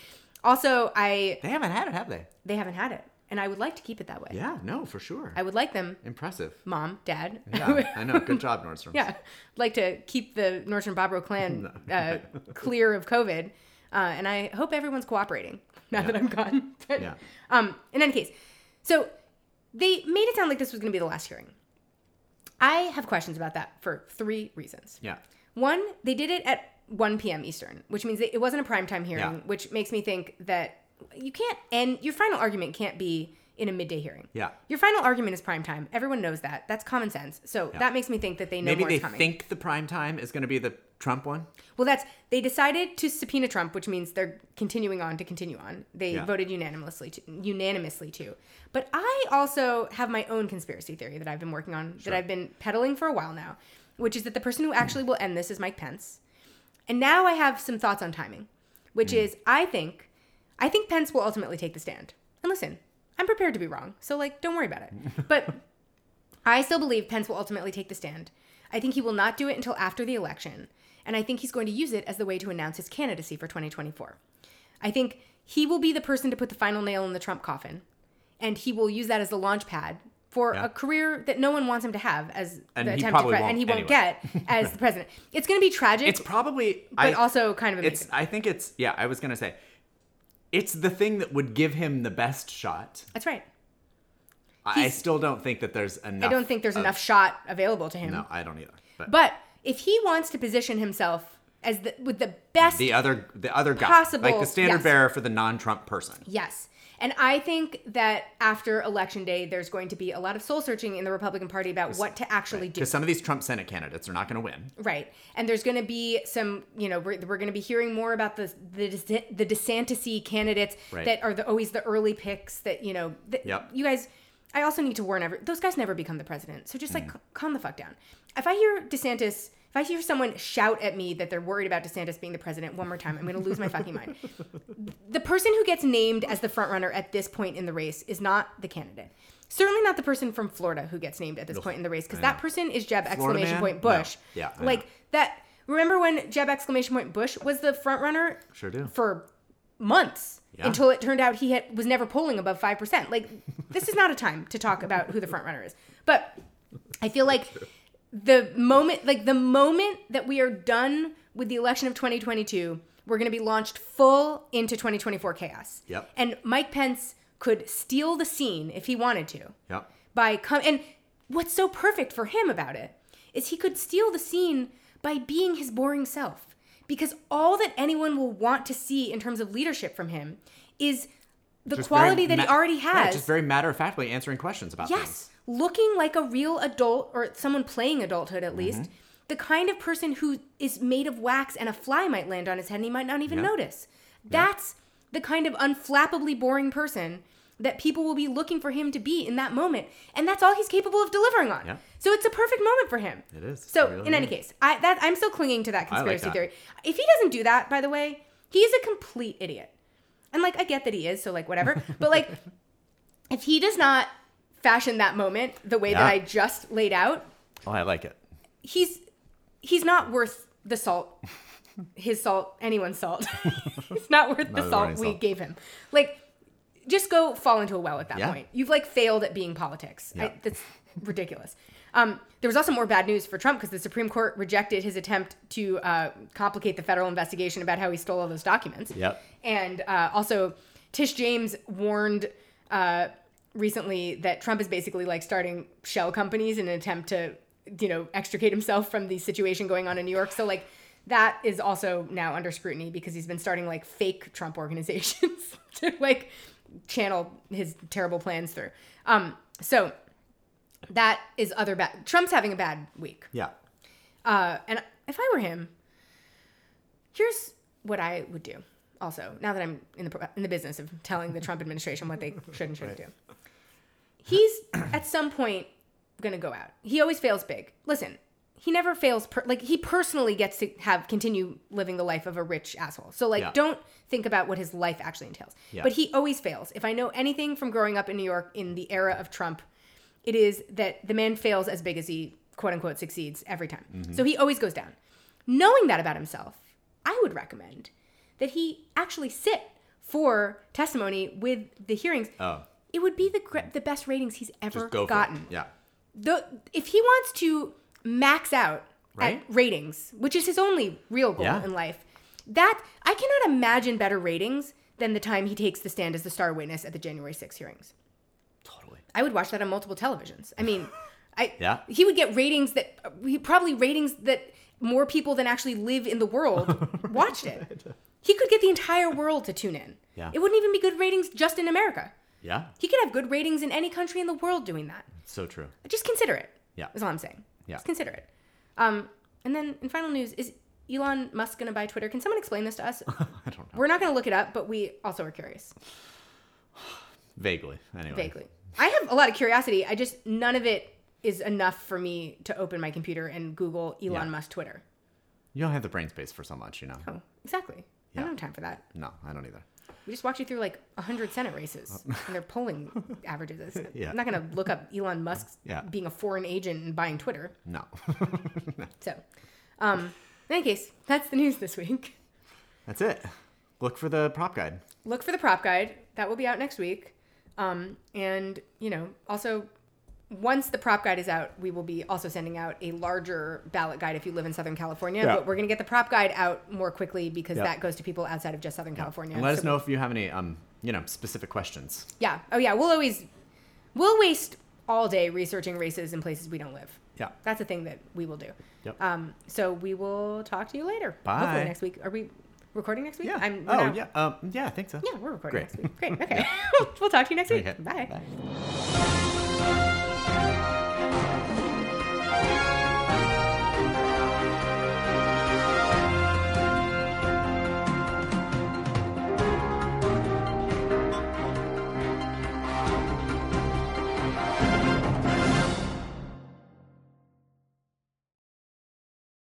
Also, I They haven't had it, have they? they haven't had it, and I would like to keep it that way. Yeah. No, for sure. I would like them, Impressive. mom, dad. Yeah. I know. Good job, Nordstrom. Yeah, like to keep the Nordstrom Bobro clan uh, clear of COVID, uh, and I hope everyone's cooperating now that I'm gone. But, Yeah. Um. In any case, so they made it sound like this was going to be the last hearing. I have questions about that for three reasons. Yeah. One, they did it at 1 p.m. Eastern, which means that it wasn't a primetime hearing, Yeah. which makes me think that you can't end your final argument can't be in a midday hearing. Yeah. Your final argument is prime time. Everyone knows that. That's common sense. So that makes me think that they know Maybe more they think the prime time is going to be the Trump one. Well, that's they decided to subpoena Trump, which means they're continuing on to continue on. They Yeah. voted unanimously to, unanimously too. But I also have my own conspiracy theory that I've been working on that I've been peddling for a while now, which is that the person who actually will end this is Mike Pence. And now I have some thoughts on timing, which mm. is I think I think Pence will ultimately take the stand. And listen, I'm prepared to be wrong, so like don't worry about it. But I still believe Pence will ultimately take the stand. I think he will not do it until after the election, and I think he's going to use it as the way to announce his candidacy for 2024. I think he will be the person to put the final nail in the Trump coffin, and he will use that as the launch pad for Yeah. a career that no one wants him to have as And the attempted probably and he won't anyway. get as the president. It's going to be tragic, It's probably. but I, also kind of amazing. It's. I think it's. Yeah. I was going to say. It's the thing that would give him the best shot. That's right. I I He's- still don't think that there's enough. I don't think there's of- enough shot available to him. No, I don't either. But, But if he wants to position himself as the with the best The other the other guy, Possible, like the standard yes. bearer for the non-Trump person. Yes. And I think that after election day, there's going to be a lot of soul searching in the Republican Party about what to actually do. Because some of these Trump Senate candidates are not going to win. Right. And there's going to be some, you know, we're, we're going to be hearing more about the the, the DeSantis candidates Right. that are the, always the early picks that, you know, th- Yep. you guys, I also need to warn every, those guys never become the president. So just like Mm. c- calm the fuck down. If I hear DeSantis, if I hear someone shout at me that they're worried about DeSantis being the president one more time, I'm going to lose my fucking mind. The person who gets named as the front runner at this point in the race is not the candidate. Certainly not the person from Florida who gets named at this point in the race, because that person is Jeb exclamation man? point No. Bush. Yeah, I like know. that. Remember when Jeb exclamation point Bush was the front runner? Sure do. For months Yeah. until it turned out he had, was never polling above five percent. Like this is not a time to talk about who the front runner is. But I feel like the moment, like the moment that we are done with the election of 2022, we're going to be launched full into 2024 chaos. Yep. And Mike Pence could steal the scene if he wanted to Yep. by come and what's so perfect for him about it is he could steal the scene by being his boring self because all that anyone will want to see in terms of leadership from him is the Just quality that he ma- already Right, has just very matter of factly answering questions about yes things. Looking like a real adult or someone playing adulthood at least Mm-hmm. the kind of person who is made of wax and a fly might land on his head and he might not even notice that's the kind of unflappably boring person that people will be looking for him to be in that moment and that's all he's capable of delivering on Yeah. so it's a perfect moment for him It is. so It really in any is. case i that i'm still clinging to that like conspiracy that. theory if he doesn't do that by the way he's a complete idiot and like i get that he is so like whatever but like if he does not fashion that moment the way that I just laid out, Oh, I like it. he's he's not worth the salt. His salt, anyone's salt. he's not worth the his salt we salt. gave him. Like, just go fall into a well at that Yeah. point. You've like failed at being politics. I, that's ridiculous. Um, there was also more bad news for Trump because the Supreme Court rejected his attempt to uh, complicate the federal investigation about how he stole all those documents. Yep. And uh, also, Tish James warned uh, recently that Trump is basically like starting shell companies in an attempt to, you know, extricate himself from the situation going on in New York. So, like, that is also now under scrutiny because he's been starting like fake Trump organizations to like channel his terrible plans through. Um, so that is other bad. Trump's having a bad week. Yeah. Uh, and if I were him, here's what I would do. Also, now that I'm in the in the business of telling the Trump administration what they should and shouldn't do, he's at some point gonna go out. He always fails big. Listen, he never fails. Per- like he personally gets to have continue living the life of a rich asshole. So like, Yeah. don't think about what his life actually entails. Yeah. But he always fails. If I know anything from growing up in New York in the era of Trump, it is that the man fails as big as he quote unquote succeeds every time. Mm-hmm. So he always goes down. Knowing that about himself, I would recommend that he actually sit for testimony with the hearings. Oh. It would be the gr- mm. the best ratings he's ever Just go for gotten. it. Yeah. The if he wants to max out Right. at ratings, which is his only real goal Yeah. in life, that I cannot imagine better ratings than the time he takes the stand as the star witness at the January 6 hearings. Totally. I would watch that on multiple televisions. I mean, I Yeah. he would get ratings that he probably ratings that more people than actually live in the world watched it. He could get the entire world to tune in. Yeah. It wouldn't even be good ratings just in America. Yeah. He could have good ratings in any country in the world doing that. So true. Just consider it. Yeah. Is all I'm saying. Yeah. Just consider it. Um, and then in final news, is Elon Musk going to buy Twitter? Can someone explain this to us? I don't know. We're not going to look it up, but we also are curious. Vaguely. Anyway. Vaguely. I have a lot of curiosity. I just, none of it is enough for me to open my computer and Google Elon Yeah. Musk Twitter. You don't have the brain space for so much, you know. Oh, exactly. I don't have time for that. No, I don't either. We just walked you through like 100 Senate races and their polling averages. Yeah. I'm not going to look up Elon Musk Yeah. being a foreign agent and buying Twitter. No. So, um, in any case, that's the news this week. That's it. Look for the prop guide. Look for the prop guide. That will be out next week. Um, and, you know, also, once the prop guide is out, we will be also sending out a larger ballot guide if you live in Southern California. Yeah. But we're going to get the prop guide out more quickly because Yeah. that goes to people outside of just Southern California. And let us know if you have any um, you know, specific questions. Yeah. Oh, yeah. We'll always, we'll waste all day researching races in places we don't live. Yeah. That's a thing that we will do. Yep. Um, so we will talk to you later. Bye. Hopefully next week. Are we recording next week? Yeah. I'm, oh not- yeah. Um, yeah, I think so. Yeah, we're recording Great. next week. Great. Okay. we'll talk to you next week. Okay. Bye. Bye.